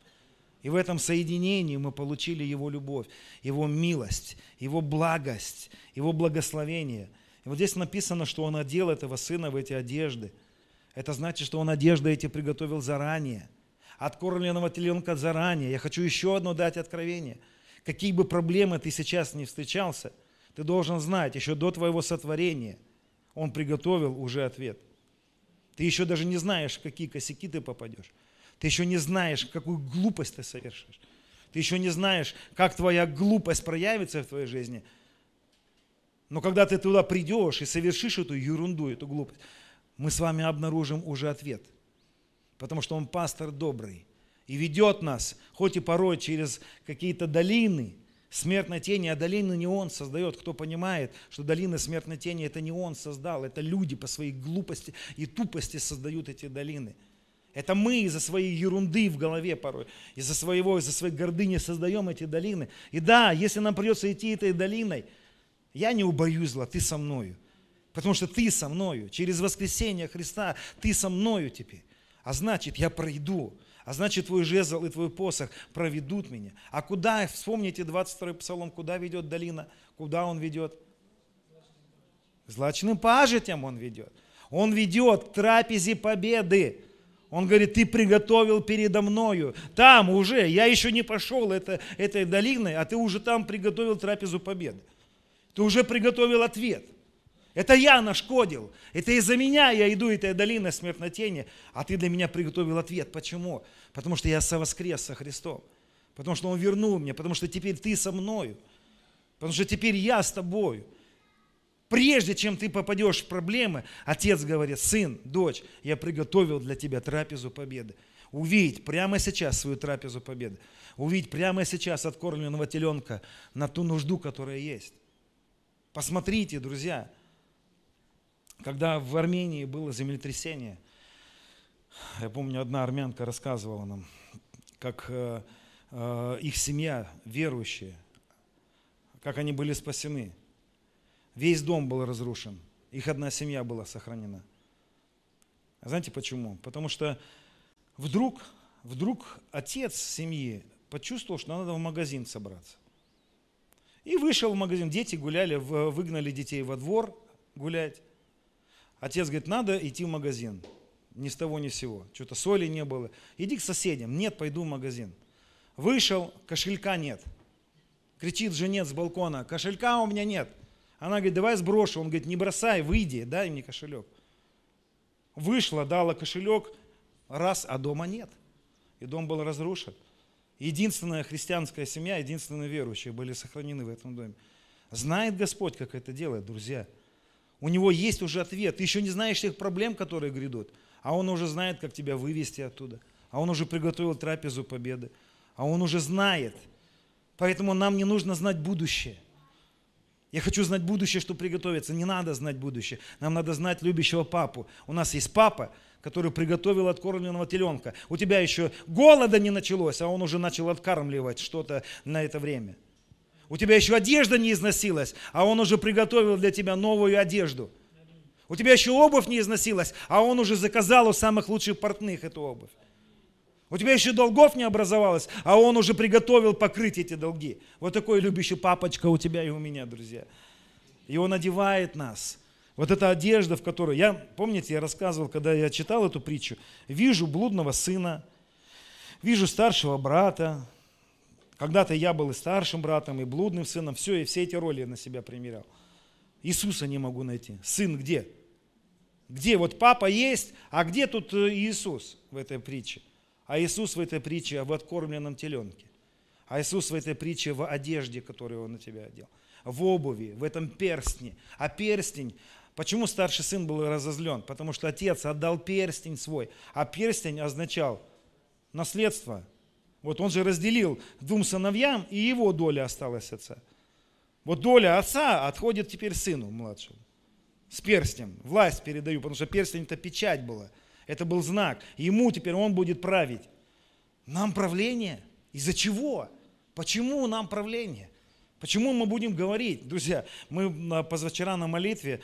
И в этом соединении мы получили Его любовь, Его милость, Его благость, Его благословение. И вот здесь написано, что Он одел этого Сына в эти одежды. Это значит, что Он одежды эти приготовил заранее. Откормленного теленка заранее. Я хочу еще одно дать откровение. Какие бы проблемы ты сейчас не встречался, ты должен знать, еще до твоего сотворения Он приготовил уже ответ. Ты еще даже не знаешь, в какие косяки ты попадешь. Ты еще не знаешь, какую глупость ты совершишь. Ты еще не знаешь, как твоя глупость проявится в твоей жизни. Но когда ты туда придешь и совершишь эту ерунду, эту глупость, мы с вами обнаружим уже ответ. Потому что он пастор добрый и ведет нас, хоть и порой через какие-то долины, смертной тени, а долины не он создает. Кто понимает, что долины смертной тени это не он создал, это люди по своей глупости и тупости создают эти долины – это мы из-за своей ерунды в голове порой, из-за своего, из-за своей гордыни создаем эти долины. И да, если нам придется идти этой долиной, я не убоюсь зла, ты со мною. Потому что ты со мною. Через воскресение Христа ты со мною теперь. А значит, я пройду. А значит, твой жезл и твой посох проведут меня. А куда, вспомните 22-й псалом, куда ведет долина? Куда он ведет? Злачным пажитям он ведет. Он ведет к трапезе победы. Он говорит, ты приготовил передо мною. Там уже, я еще не пошел это, этой долиной, а ты уже там приготовил трапезу победы. Ты уже приготовил ответ. Это я нашкодил. Это из-за меня я иду этой долиной смертной тени, а ты для меня приготовил ответ. Почему? Потому что я совоскрес со Христом. Потому что Он вернул меня, потому что теперь ты со мною. Потому что теперь я с тобою. Прежде чем ты попадешь в проблемы, отец говорит, сын, дочь, я приготовил для тебя трапезу победы. Увидеть прямо сейчас свою трапезу победы. Увидеть прямо сейчас откормленного теленка на ту нужду, которая есть. Посмотрите, друзья, когда в Армении было землетрясение, я помню, одна армянка рассказывала нам, как э, э, их семья, верующие, как они были спасены – Весь дом был разрушен. Их одна семья была сохранена. А знаете почему? Потому что вдруг, вдруг отец семьи почувствовал, что надо в магазин собраться. И вышел в магазин. Дети гуляли, выгнали детей во двор гулять. Отец говорит, надо идти в магазин. Ни с того, ни с сего. Что-то соли не было. Иди к соседям. Нет, пойду в магазин. Вышел, кошелька нет. Кричит женец с балкона, кошелька у меня нет. Она говорит, давай сброшу. Он говорит, не бросай, выйди, дай мне кошелек. Вышла, дала кошелек, раз, а дома нет. И дом был разрушен. Единственная христианская семья, единственные верующие были сохранены в этом доме. Знает Господь, как это делает, друзья. У него есть уже ответ. Ты еще не знаешь тех проблем, которые грядут, а он уже знает, как тебя вывести оттуда. А он уже приготовил трапезу победы. А он уже знает. Поэтому нам не нужно знать будущее. Я хочу знать будущее, чтобы приготовиться. Не надо знать будущее. Нам надо знать любящего папу. У нас есть папа, который приготовил откормленного теленка. У тебя еще голода не началось, а он уже начал откармливать что-то на это время. У тебя еще одежда не износилась, а он уже приготовил для тебя новую одежду. У тебя еще обувь не износилась, а он уже заказал у самых лучших портных эту обувь. У тебя еще долгов не образовалось, а он уже приготовил покрыть эти долги. Вот такой любящий папочка у тебя и у меня, друзья. И он одевает нас. Вот эта одежда, в которой... Я, помните, я рассказывал, когда я читал эту притчу, вижу блудного сына, вижу старшего брата. Когда-то я был и старшим братом, и блудным сыном. Все, и все эти роли я на себя примерял. Иисуса не могу найти. Сын где? Где? Вот папа есть, а где тут э, Иисус в этой притче? А Иисус в этой притче в откормленном теленке. А Иисус в этой притче в одежде, которую Он на тебя одел. В обуви, в этом перстне. А перстень, почему старший сын был разозлен? Потому что отец отдал перстень свой. А перстень означал наследство. Вот он же разделил двум сыновьям, и его доля осталась отца. Вот доля отца отходит теперь сыну младшему. С перстнем. Власть передаю, потому что перстень это печать была. Это был знак. Ему теперь он будет править. Нам правление? Из-за чего? Почему нам правление? Почему мы будем говорить? Друзья, мы позавчера на молитве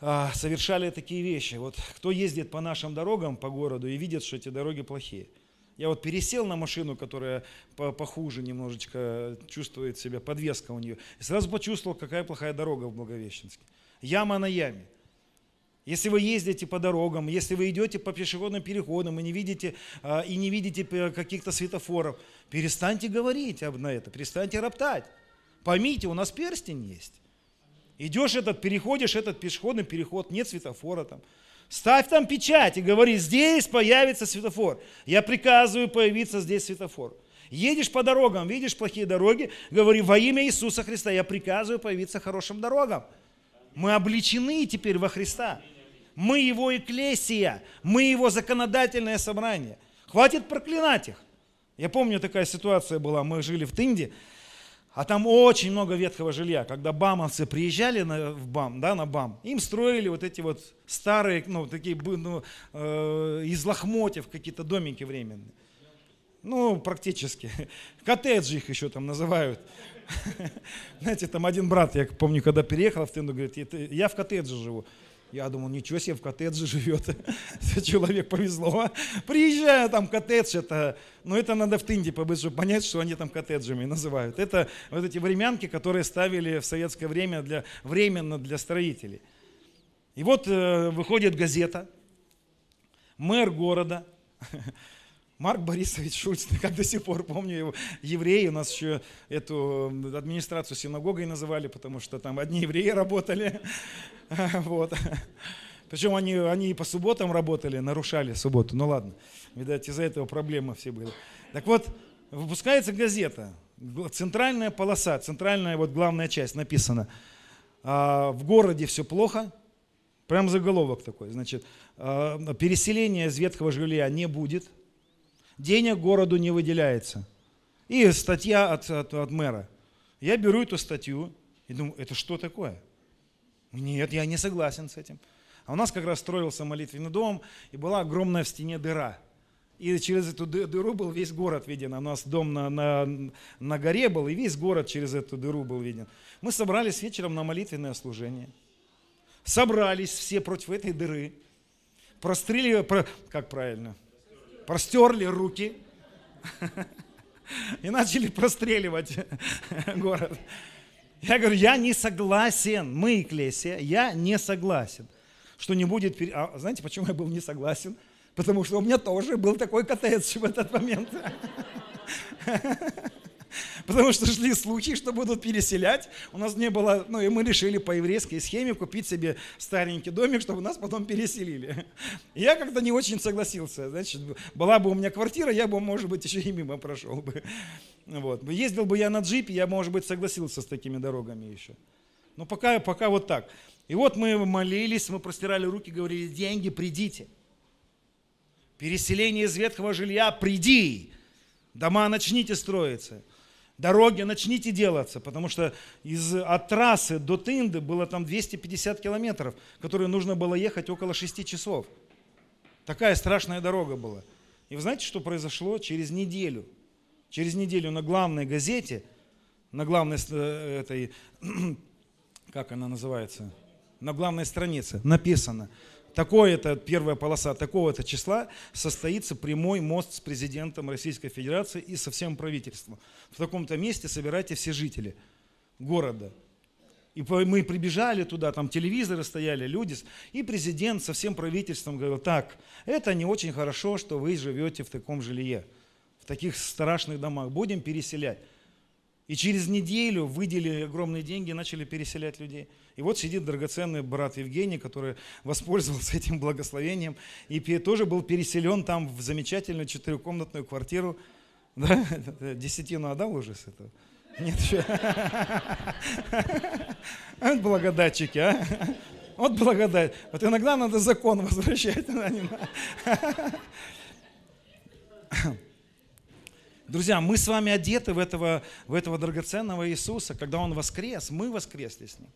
а, совершали такие вещи. Вот кто ездит по нашим дорогам, по городу, и видит, что эти дороги плохие. Я вот пересел на машину, которая похуже немножечко чувствует себя, подвеска у нее, и сразу почувствовал, какая плохая дорога в Благовещенске. Яма на яме. Если вы ездите по дорогам, если вы идете по пешеходным переходам и не видите, а, и не видите каких-то светофоров, перестаньте говорить об на это, перестаньте роптать. Поймите, у нас перстень есть. Идешь этот, переходишь этот пешеходный переход, нет светофора там. Ставь там печать и говори, здесь появится светофор. Я приказываю появиться здесь светофор. Едешь по дорогам, видишь плохие дороги, говори, во имя Иисуса Христа я приказываю появиться хорошим дорогам. Мы обличены теперь во Христа. Мы его эклесия, мы его законодательное собрание. Хватит проклинать их. Я помню, такая ситуация была, мы жили в Тынде, а там очень много ветхого жилья. Когда бамовцы приезжали на, в БАМ, да, на БАМ, им строили вот эти вот старые, ну, такие, ну, э, из лохмотьев какие-то домики временные. Ну, практически. Коттеджи их еще там называют. Знаете, там один брат, я помню, когда переехал в Тынду, говорит, я в коттедже живу. Я думал, ничего себе, в коттедже живет. Человек повезло. Приезжаю, там коттедж, это, ну это надо в Тынде побыть, чтобы понять, что они там коттеджами называют. Это вот эти времянки, которые ставили в советское время для, временно для строителей. И вот э, выходит газета, мэр города, Марк Борисович Шульц, как до сих пор помню его, евреи, у нас еще эту администрацию синагогой называли, потому что там одни евреи работали. Вот. Причем они, они и по субботам работали, нарушали субботу. Ну ладно, видать, из-за этого проблемы все были. Так вот, выпускается газета, центральная полоса, центральная вот главная часть написана. А, в городе все плохо, прям заголовок такой, значит, а, переселения из ветхого жилья не будет – денег городу не выделяется. И статья от, от, от мэра. Я беру эту статью и думаю, это что такое? Нет, я не согласен с этим. А у нас как раз строился молитвенный дом, и была огромная в стене дыра. И через эту дыру был весь город виден. У нас дом на, на, на горе был, и весь город через эту дыру был виден. Мы собрались вечером на молитвенное служение. Собрались все против этой дыры. Прострели, про, как правильно, простерли руки и начали простреливать город. Я говорю, я не согласен, мы, Экклесия, я не согласен, что не будет... А знаете, почему я был не согласен? Потому что у меня тоже был такой коттедж в этот момент. Потому что шли слухи, что будут переселять. У нас не было, ну и мы решили по еврейской схеме купить себе старенький домик, чтобы нас потом переселили. Я как-то не очень согласился. Значит, была бы у меня квартира, я бы, может быть, еще и мимо прошел бы. Вот. Ездил бы я на джипе, я, может быть, согласился с такими дорогами еще. Но пока, пока вот так. И вот мы молились, мы простирали руки, говорили, деньги, придите. Переселение из ветхого жилья, приди. Дома начните строиться дороги начните делаться, потому что из, от трассы до Тынды было там 250 километров, которые нужно было ехать около 6 часов. Такая страшная дорога была. И вы знаете, что произошло через неделю? Через неделю на главной газете, на главной э, этой, как она называется, на главной странице написано, такое-то, первая полоса такого-то числа состоится прямой мост с президентом Российской Федерации и со всем правительством. В таком-то месте собирайте все жители города. И мы прибежали туда, там телевизоры стояли, люди, и президент со всем правительством говорил, так, это не очень хорошо, что вы живете в таком жилье, в таких страшных домах, будем переселять. И через неделю выделили огромные деньги и начали переселять людей. И вот сидит драгоценный брат Евгений, который воспользовался этим благословением и тоже был переселен там в замечательную четырехкомнатную квартиру. Да? Десятину отдал уже с этого? Нет еще. Вот благодатчики, а? Вот благодать. Вот иногда надо закон возвращать. Друзья, мы с вами одеты в этого, в этого драгоценного Иисуса. Когда Он воскрес, мы воскресли с Ним.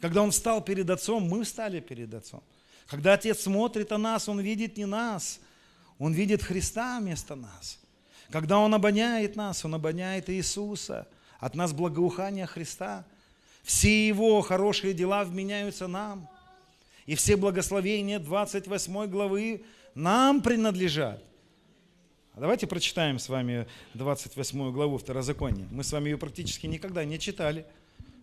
Когда Он встал перед Отцом, мы встали перед Отцом. Когда Отец смотрит на нас, Он видит не нас, Он видит Христа вместо нас. Когда Он обоняет нас, Он обоняет Иисуса. От нас благоухание Христа. Все Его хорошие дела вменяются нам. И все благословения 28 главы нам принадлежат. Давайте прочитаем с вами 28 главу Второзакония. Мы с вами ее практически никогда не читали,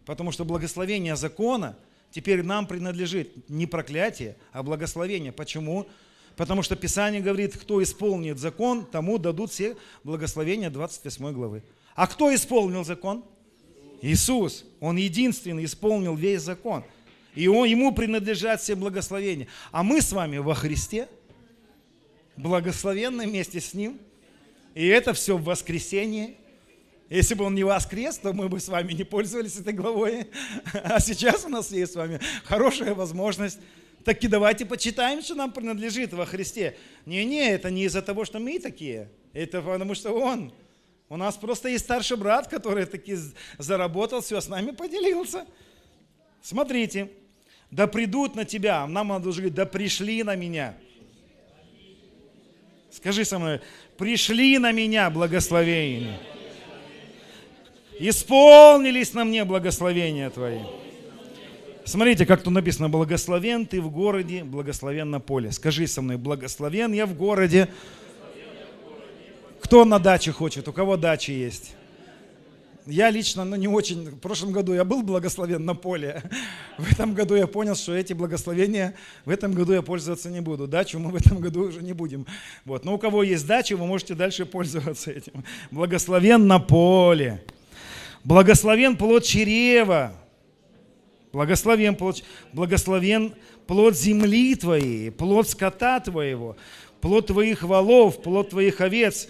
потому что благословение закона теперь нам принадлежит не проклятие, а благословение. Почему? Потому что Писание говорит, кто исполнит закон, тому дадут все благословения 28 главы. А кто исполнил закон? Иисус. Он единственный исполнил весь закон. И он, ему принадлежат все благословения. А мы с вами во Христе – благословенны вместе с Ним. И это все в воскресенье. Если бы он не воскрес, то мы бы с вами не пользовались этой главой. А сейчас у нас есть с вами хорошая возможность. Так и давайте почитаем, что нам принадлежит во Христе. Не-не, это не из-за того, что мы такие. Это потому что Он. У нас просто есть старший брат, который таки заработал, все с нами поделился. Смотрите. Да придут на тебя. Нам надо уже да пришли на меня. Скажи со мной, пришли на меня благословения. Исполнились на мне благословения Твои. Смотрите, как тут написано, благословен ты в городе, благословен на поле. Скажи со мной, благословен я в городе. Кто на даче хочет, у кого дача есть? Я лично ну, не очень, в прошлом году я был благословен на поле. В этом году я понял, что эти благословения в этом году я пользоваться не буду. Дачу мы в этом году уже не будем. Вот. Но у кого есть дача, вы можете дальше пользоваться этим. Благословен на поле. Благословен плод чрева. Благословен плод, благословен плод земли твоей, плод скота твоего, плод твоих валов, плод твоих овец,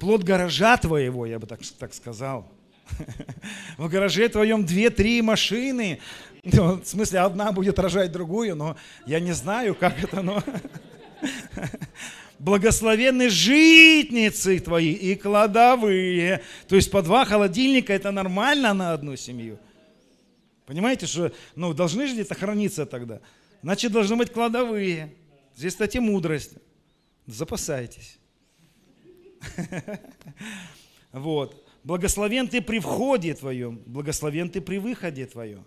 плод гаража твоего, я бы так, так сказал. В гараже твоем две-три машины. Ну, в смысле, одна будет рожать другую, но я не знаю, как это, но... Благословенны житницы твои и кладовые. То есть по два холодильника это нормально на одну семью. Понимаете, что ну, должны же где-то храниться тогда. Значит, должны быть кладовые. Здесь, кстати, мудрость. Запасайтесь. Вот. Благословен ты при входе твоем, благословен ты при выходе твоем.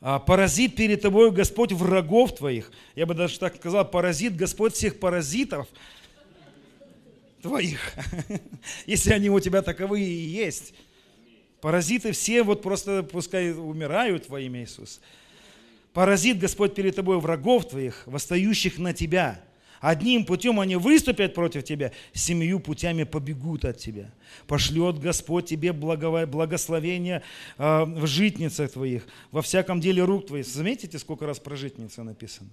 А, паразит перед тобой Господь врагов твоих. Я бы даже так сказал, паразит Господь всех паразитов твоих, если они у тебя таковые и есть. Паразиты все вот просто пускай умирают во имя Иисуса. Паразит Господь перед тобой врагов твоих, восстающих на тебя – Одним путем они выступят против тебя, семью путями побегут от тебя. Пошлет Господь тебе благословение э, в житницах твоих, во всяком деле рук твоих. Заметите, сколько раз про житницы написано?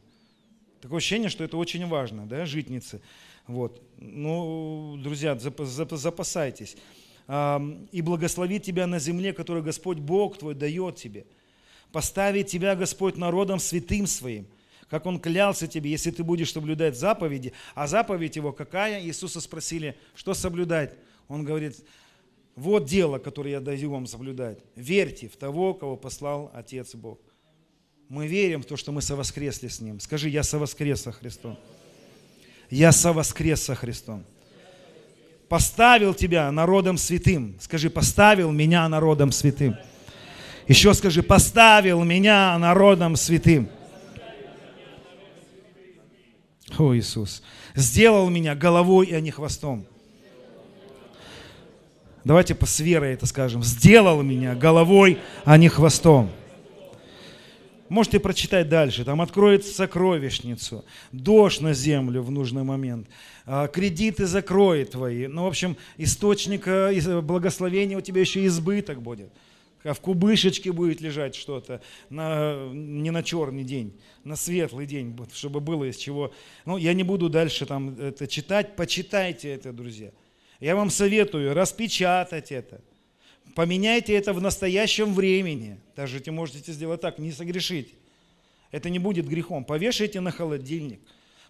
Такое ощущение, что это очень важно, да, житницы. Вот. Ну, друзья, запасайтесь. И благословит тебя на земле, которую Господь Бог твой дает тебе. Поставит тебя Господь народом святым своим – как Он клялся тебе, если ты будешь соблюдать заповеди. А заповедь Его какая? Иисуса спросили, что соблюдать? Он говорит, вот дело, которое я даю вам соблюдать. Верьте в того, кого послал Отец Бог. Мы верим в то, что мы совоскресли с Ним. Скажи, я совоскрес со Христом. Я совоскрес со Христом. Поставил тебя народом святым. Скажи, поставил меня народом святым. Еще скажи, поставил меня народом святым. О, Иисус, сделал меня головой, а не хвостом. Давайте по с это скажем. Сделал меня головой, а не хвостом. Можете прочитать дальше. Там откроет сокровищницу, дождь на землю в нужный момент, а, кредиты закроет твои. Ну, в общем, источника благословения у тебя еще избыток будет в кубышечке будет лежать что-то, на, не на черный день, на светлый день, чтобы было из чего. Ну, я не буду дальше там это читать, почитайте это, друзья. Я вам советую распечатать это. Поменяйте это в настоящем времени. Даже вы можете сделать так, не согрешите. Это не будет грехом. Повешайте на холодильник.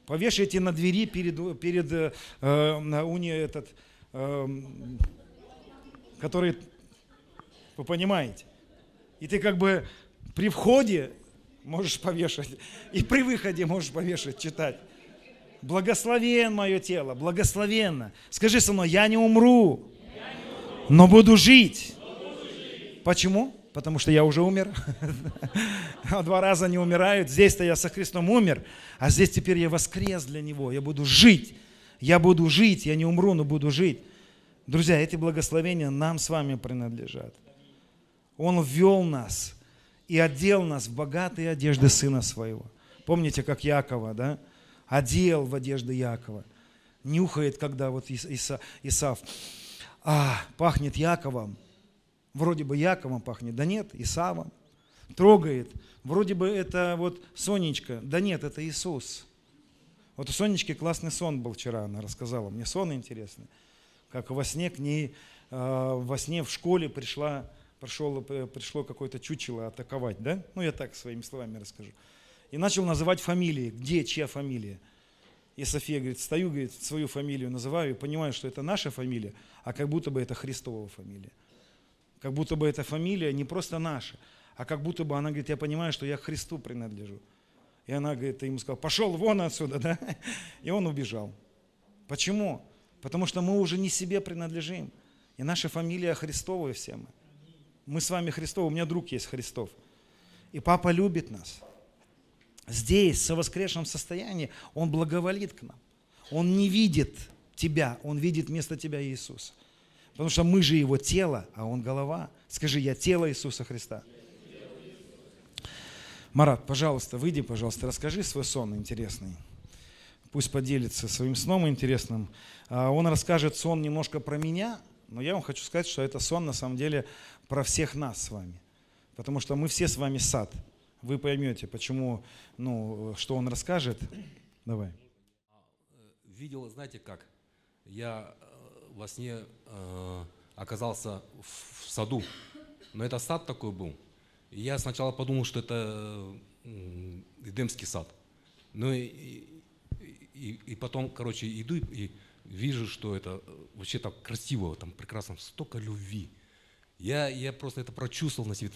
Повешайте на двери перед, перед э, уни этот, э, который вы понимаете? И ты как бы при входе можешь повешать. И при выходе можешь повешать, читать. Благословен мое тело, благословенно. Скажи со мной, я не умру, но буду жить. Почему? Потому что я уже умер. Два раза не умирают. Здесь-то я со Христом умер, а здесь теперь я воскрес для Него. Я буду жить. Я буду жить. Я не умру, но буду жить. Друзья, эти благословения нам с вами принадлежат. Он ввел нас и одел нас в богатые одежды Сына Своего. Помните, как Якова, да? Одел в одежды Якова. Нюхает, когда вот Иса, Исав, а, пахнет Яковом. Вроде бы Яковом пахнет, да нет, Исавом. Трогает, вроде бы это вот Сонечка, да нет, это Иисус. Вот у Сонечки классный сон был вчера, она рассказала, мне сон интересный. Как во сне к ней, э, во сне в школе пришла пришел, пришло какое-то чучело атаковать, да? Ну, я так своими словами расскажу. И начал называть фамилии, где чья фамилия. И София говорит, стою, говорит, свою фамилию называю и понимаю, что это наша фамилия, а как будто бы это Христова фамилия. Как будто бы эта фамилия не просто наша, а как будто бы она говорит, я понимаю, что я Христу принадлежу. И она говорит, ему сказал, пошел вон отсюда, да? И он убежал. Почему? Потому что мы уже не себе принадлежим. И наша фамилия Христовая все мы. Мы с вами Христов, у меня друг есть Христов. И папа любит нас. Здесь, в воскресшем состоянии, Он благоволит к нам. Он не видит тебя, Он видит вместо тебя Иисуса. Потому что мы же Его тело, а Он голова. Скажи, я тело Иисуса Христа. Марат, пожалуйста, выйди, пожалуйста, расскажи свой сон интересный. Пусть поделится своим сном интересным. А, он расскажет сон немножко про меня, но я вам хочу сказать, что это сон на самом деле про всех нас с вами. Потому что мы все с вами сад. Вы поймете, почему, ну, что он расскажет. Давай.
Видел, знаете как? Я э, во сне э, оказался в, в саду. Но это сад такой был. И я сначала подумал, что это Эдемский сад. Ну и, и, и потом, короче, иду и вижу, что это э, вообще так красиво, там прекрасно, столько любви. Я, я просто это прочувствовал на себе,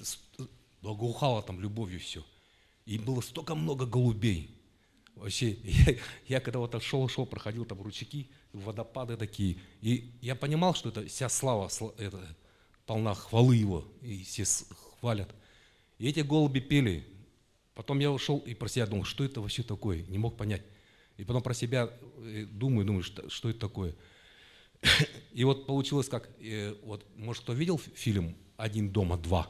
благоухало там любовью все. И было столько много голубей. Вообще, я, я когда вот шел, шел, проходил там ручейки, водопады такие, и я понимал, что это вся слава, это, полна хвалы его, и все хвалят. И эти голуби пели. Потом я ушел и про себя думал, что это вообще такое, не мог понять. И потом про себя э, думаю, думаю, что, что это такое. И вот получилось как, э, вот, может, кто видел фильм «Один дома, два»?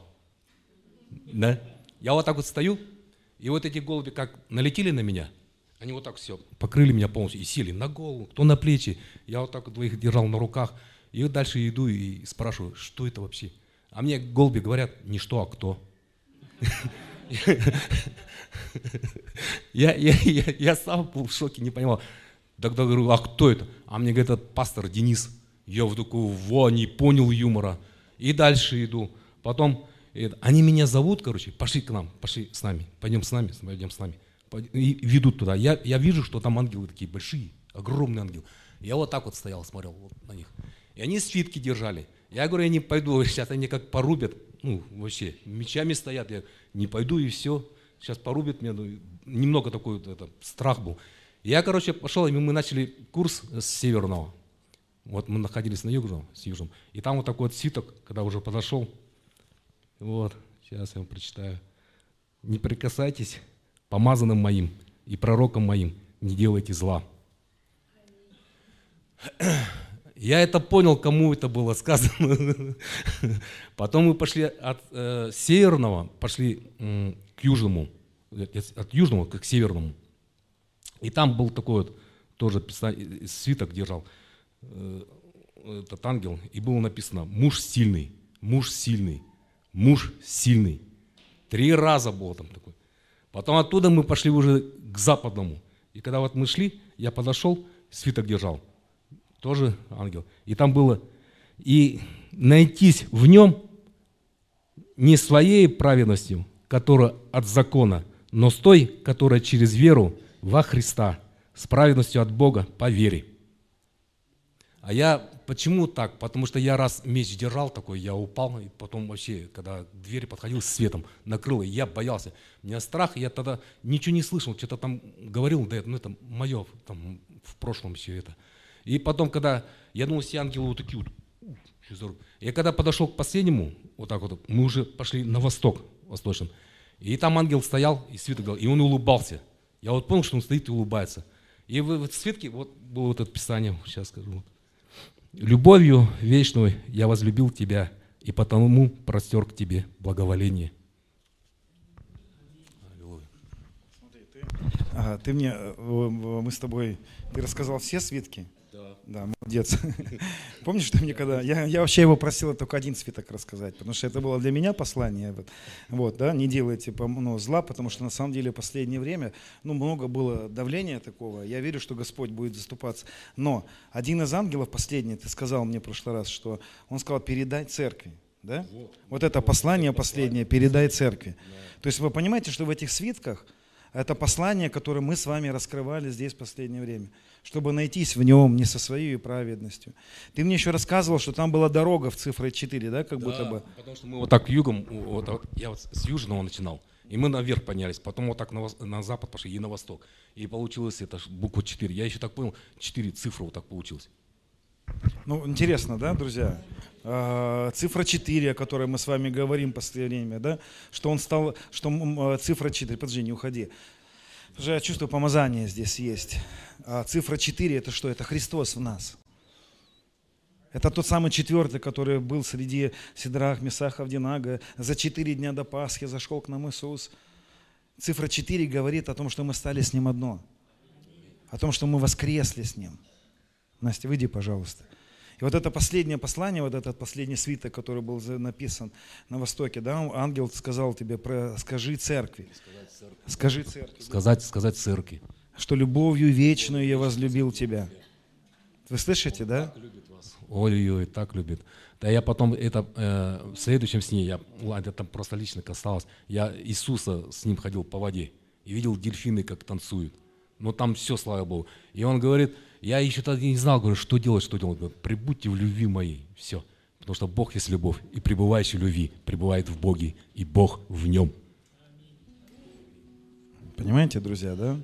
Да? Я вот так вот стою, и вот эти голуби как налетели на меня, они вот так все покрыли меня полностью и сели на голову, кто на плечи. Я вот так вот их держал на руках. И вот дальше иду и спрашиваю, что это вообще? А мне голуби говорят, не что, а кто. Я, я, я, я сам был в шоке, не понимал. Тогда говорю, а кто это? А мне говорит, это пастор Денис. Я в такой, во, не понял юмора. И дальше иду. Потом, они меня зовут, короче, пошли к нам, пошли с нами, пойдем с нами, пойдем с нами. И ведут туда. Я, я вижу, что там ангелы такие большие, огромные ангелы. Я вот так вот стоял, смотрел вот на них. И они свитки держали. Я говорю, я не пойду, сейчас они как порубят, ну, вообще, мечами стоят, я не пойду и все, сейчас порубят меня, ну, немного такой это, страх был. Я, короче, пошел, и мы начали курс с северного. Вот мы находились на южном, с южным. И там вот такой вот свиток, когда уже подошел. Вот, сейчас я вам прочитаю. Не прикасайтесь помазанным моим и пророком моим, не делайте зла. Я это понял, кому это было сказано. Потом мы пошли от э, северного, пошли э, к южному, от южного к северному. И там был такой вот, тоже свиток держал э, этот ангел, и было написано «Муж сильный, муж сильный, муж сильный». Три раза было там такое. Потом оттуда мы пошли уже к западному. И когда вот мы шли, я подошел, свиток держал, тоже ангел. И там было, и найтись в нем не своей праведностью, которая от закона, но с той, которая через веру во Христа, с праведностью от Бога по вере. А я почему так? Потому что я раз меч держал такой, я упал, и потом вообще, когда к двери подходил с светом, накрыл, я боялся. У меня страх, я тогда ничего не слышал, что-то там говорил, да, ну это мое, там в прошлом все это. И потом, когда я думал, все ангелы вот такие вот, я когда подошел к последнему, вот так вот, мы уже пошли на восток, восточным, и там ангел стоял, и свет говорил, и он улыбался. Я вот понял, что он стоит и улыбается. И в, в свитке вот было вот это писание, сейчас скажу. Вот. Любовью вечную я возлюбил тебя, и потому простер к тебе благоволение.
Ага, ты мне, э, мы с тобой, ты рассказал все свитки? Да, молодец. Помнишь, что мне когда... Я, я вообще его просил только один свиток рассказать, потому что это было для меня послание. Вот, вот да, не делайте ну, зла, потому что на самом деле в последнее время ну, много было давления такого. Я верю, что Господь будет заступаться. Но один из ангелов, последний, ты сказал мне в прошлый раз, что он сказал, передай церкви. Да? Вот, вот это послание последнее, передай церкви. То есть вы понимаете, что в этих свитках это послание, которое мы с вами раскрывали здесь в последнее время чтобы найтись в нем не со своей праведностью. Ты мне еще рассказывал, что там была дорога в цифре 4, да, как
да,
будто бы?
потому что мы вот так югом, вот, я вот с южного начинал, и мы наверх поднялись, потом вот так на, на запад пошли и на восток. И получилось это буква 4. Я еще так понял, 4 цифры вот так получилось.
Ну, интересно, да, друзья? А, цифра 4, о которой мы с вами говорим в последнее время, да, что он стал, что цифра 4, подожди, не уходи. Уже я чувствую, помазание здесь есть. А цифра 4 это что? Это Христос в нас. Это тот самый четвертый, который был среди Сидрах, Месах, Авдинага. За четыре дня до Пасхи зашел к нам Иисус. Цифра 4 говорит о том, что мы стали с Ним одно. О том, что мы воскресли с Ним. Настя, выйди, пожалуйста. И вот это последнее послание, вот этот последний свиток, который был написан на Востоке, да, ангел сказал тебе, про, скажи церкви. Скажи церкви.
Сказать, сказать церкви
что любовью вечную я возлюбил тебя. Вы слышите, да?
Ой-ой-ой, так любит. Да я потом, это э, в следующем сне, я, ладно, это просто лично касалось, я Иисуса с ним ходил по воде и видел дельфины, как танцуют. Но там все, слава Богу. И он говорит, я еще тогда не знал, говорю, что делать, что делать. Говорю, прибудьте в любви моей. Все. Потому что Бог есть любовь, и пребывающий в любви пребывает в Боге, и Бог в нем.
Понимаете, друзья, да?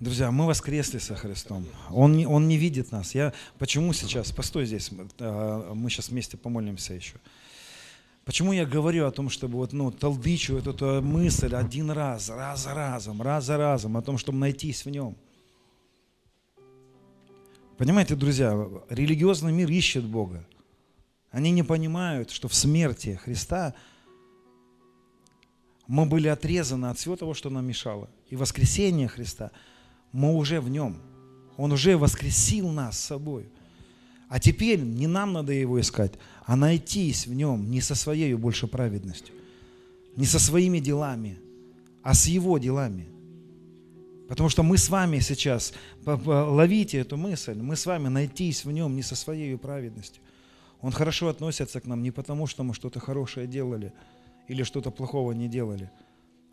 Друзья, мы воскресли со Христом. Он не, он не видит нас. Я почему сейчас? Постой здесь. А, мы сейчас вместе помолимся еще. Почему я говорю о том, чтобы вот, ну, толдычу эту, эту мысль один раз, раз за разом, раз за разом, о том, чтобы найтись в нем. Понимаете, друзья, религиозный мир ищет Бога. Они не понимают, что в смерти Христа мы были отрезаны от всего того, что нам мешало. И воскресение Христа – мы уже в нем. Он уже воскресил нас с собой. А теперь не нам надо его искать, а найтись в нем не со своей больше праведностью, не со своими делами, а с его делами. Потому что мы с вами сейчас, ловите эту мысль, мы с вами найтись в нем не со своей праведностью. Он хорошо относится к нам не потому, что мы что-то хорошее делали или что-то плохого не делали,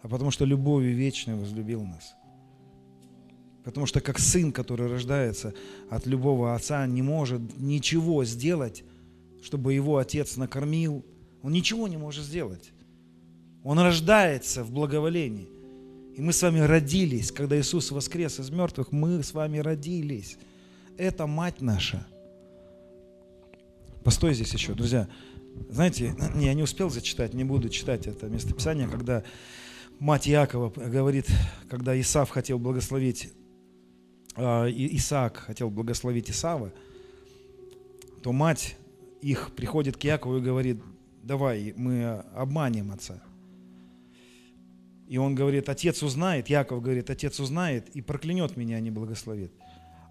а потому что любовью вечной возлюбил нас. Потому что как сын, который рождается от любого отца, не может ничего сделать, чтобы его отец накормил. Он ничего не может сделать. Он рождается в благоволении. И мы с вами родились, когда Иисус воскрес из мертвых, мы с вами родились. Это мать наша. Постой здесь еще, друзья. Знаете, я не успел зачитать, не буду читать это местописание, когда мать Якова говорит, когда Исав хотел благословить а, Исаак хотел благословить Исава, то мать их приходит к Якову и говорит, давай мы обманем отца. И он говорит, отец узнает, Яков говорит, отец узнает и проклянет меня, а не благословит.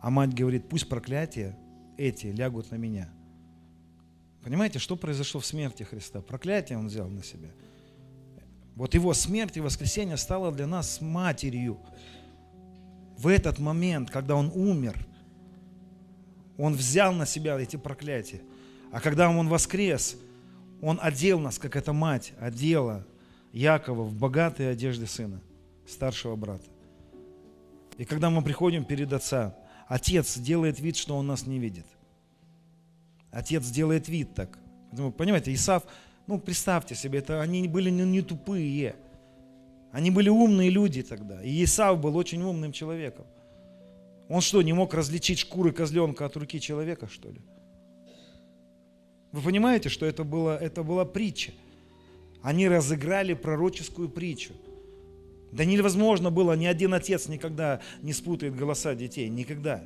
А мать говорит, пусть проклятия эти лягут на меня. Понимаете, что произошло в смерти Христа? Проклятие он взял на себя. Вот его смерть и воскресение стало для нас матерью в этот момент, когда он умер, он взял на себя эти проклятия. А когда он воскрес, он одел нас, как эта мать одела Якова в богатые одежды сына, старшего брата. И когда мы приходим перед отца, отец делает вид, что он нас не видит. Отец делает вид так. Понимаете, Исав, ну представьте себе, это они были не, не тупые. Они были умные люди тогда. И Исав был очень умным человеком. Он что, не мог различить шкуры козленка от руки человека, что ли? Вы понимаете, что это, было, это была притча? Они разыграли пророческую притчу. Да невозможно было, ни один отец никогда не спутает голоса детей, никогда.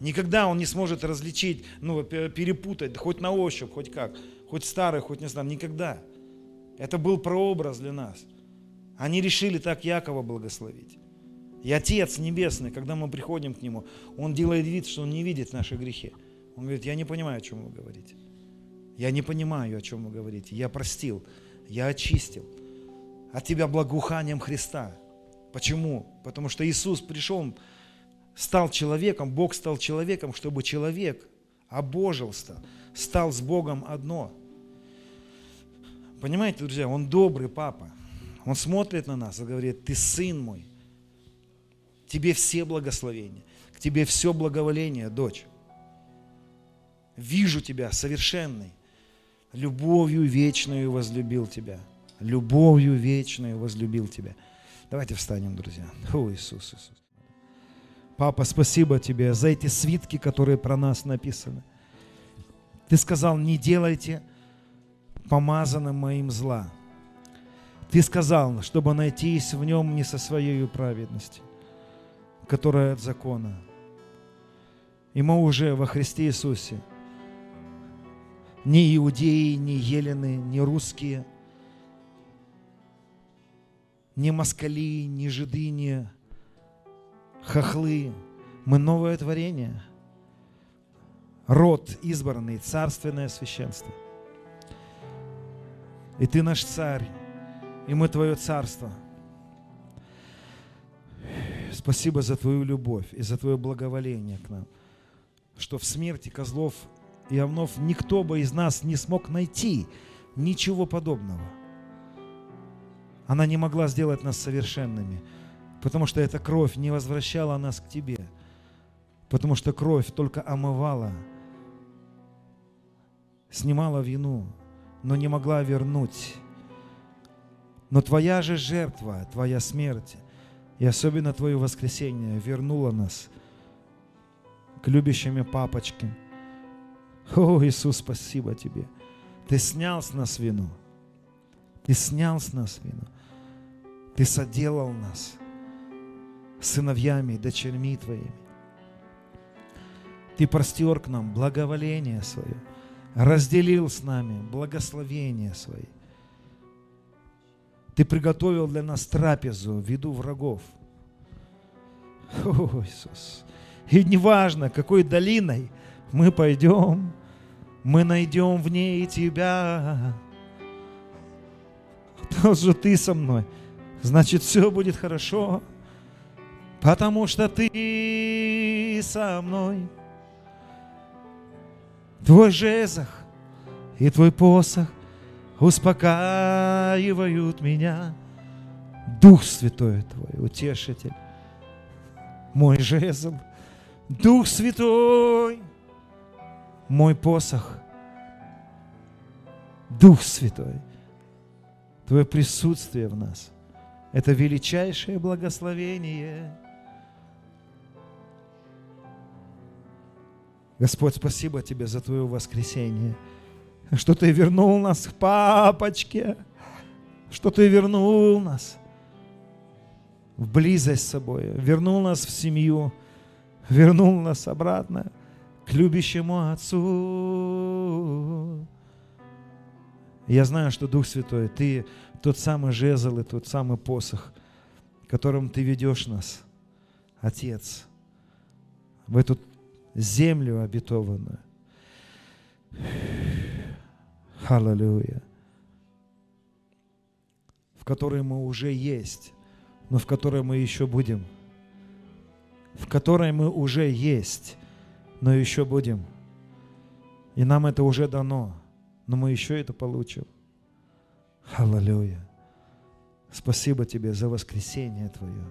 Никогда он не сможет различить, ну, перепутать, хоть на ощупь, хоть как, хоть старый, хоть не знаю, никогда. Это был прообраз для нас. Они решили так Якова благословить. И Отец Небесный, когда мы приходим к Нему, Он делает вид, что Он не видит наши грехи. Он говорит, я не понимаю, о чем вы говорите. Я не понимаю, о чем вы говорите. Я простил, я очистил. От тебя благоуханием Христа. Почему? Потому что Иисус пришел, стал человеком, Бог стал человеком, чтобы человек обожился, стал с Богом одно. Понимаете, друзья, Он добрый папа. Он смотрит на нас и говорит, ты сын мой, тебе все благословения, к тебе все благоволение, дочь. Вижу тебя совершенной, любовью вечную возлюбил тебя. Любовью вечную возлюбил тебя. Давайте встанем, друзья. О, Иисус, Иисус. Папа, спасибо тебе за эти свитки, которые про нас написаны. Ты сказал, не делайте помазанным моим зла. Ты сказал, чтобы найтись в нем не со своей праведностью, которая от закона. И мы уже во Христе Иисусе, ни иудеи, ни елены, ни русские, ни москали, ни жиды, ни хохлы. Мы новое творение. Род избранный, царственное священство. И ты наш царь, и мы Твое Царство. Спасибо за Твою любовь и за Твое благоволение к нам, что в смерти козлов и овнов никто бы из нас не смог найти ничего подобного. Она не могла сделать нас совершенными, потому что эта кровь не возвращала нас к Тебе, потому что кровь только омывала, снимала вину, но не могла вернуть но Твоя же жертва, Твоя смерть и особенно Твое воскресение вернула нас к любящими папочке. О, Иисус, спасибо Тебе. Ты снял с нас вину. Ты снял с нас вину. Ты соделал нас сыновьями и дочерьми Твоими. Ты простер к нам благоволение свое, разделил с нами благословение свое. Ты приготовил для нас трапезу в виду врагов. О, Иисус. И неважно, какой долиной мы пойдем, мы найдем в ней Тебя. Потому что Ты со мной, значит, все будет хорошо. Потому что Ты со мной. Твой жезах и Твой посох – успокаивают меня. Дух Святой Твой, утешитель, мой жезл, Дух Святой, мой посох, Дух Святой, Твое присутствие в нас – это величайшее благословение. Господь, спасибо Тебе за Твое воскресение – что Ты вернул нас к папочке, что Ты вернул нас в близость с собой, вернул нас в семью, вернул нас обратно к любящему Отцу. Я знаю, что Дух Святой, Ты тот самый жезл и тот самый посох, которым Ты ведешь нас, Отец, в эту землю обетованную. Аллилуйя. В которой мы уже есть, но в которой мы еще будем. В которой мы уже есть, но еще будем. И нам это уже дано, но мы еще это получим. Аллилуйя. Спасибо Тебе за воскресение Твое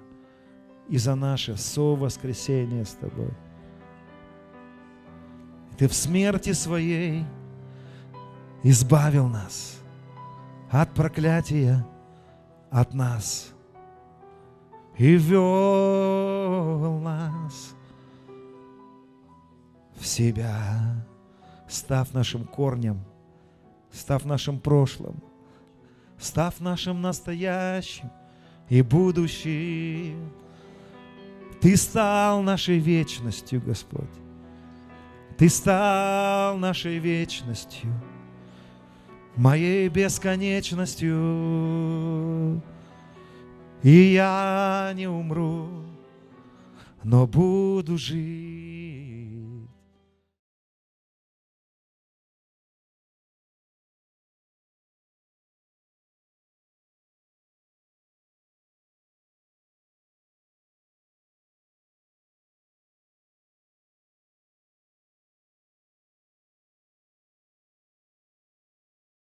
и за наше совоскресение с Тобой. Ты в смерти своей избавил нас от проклятия, от нас и вел нас в себя, став нашим корнем, став нашим прошлым, став нашим настоящим и будущим. Ты стал нашей вечностью, Господь. Ты стал нашей вечностью, моей бесконечностью. И я не умру, но буду жить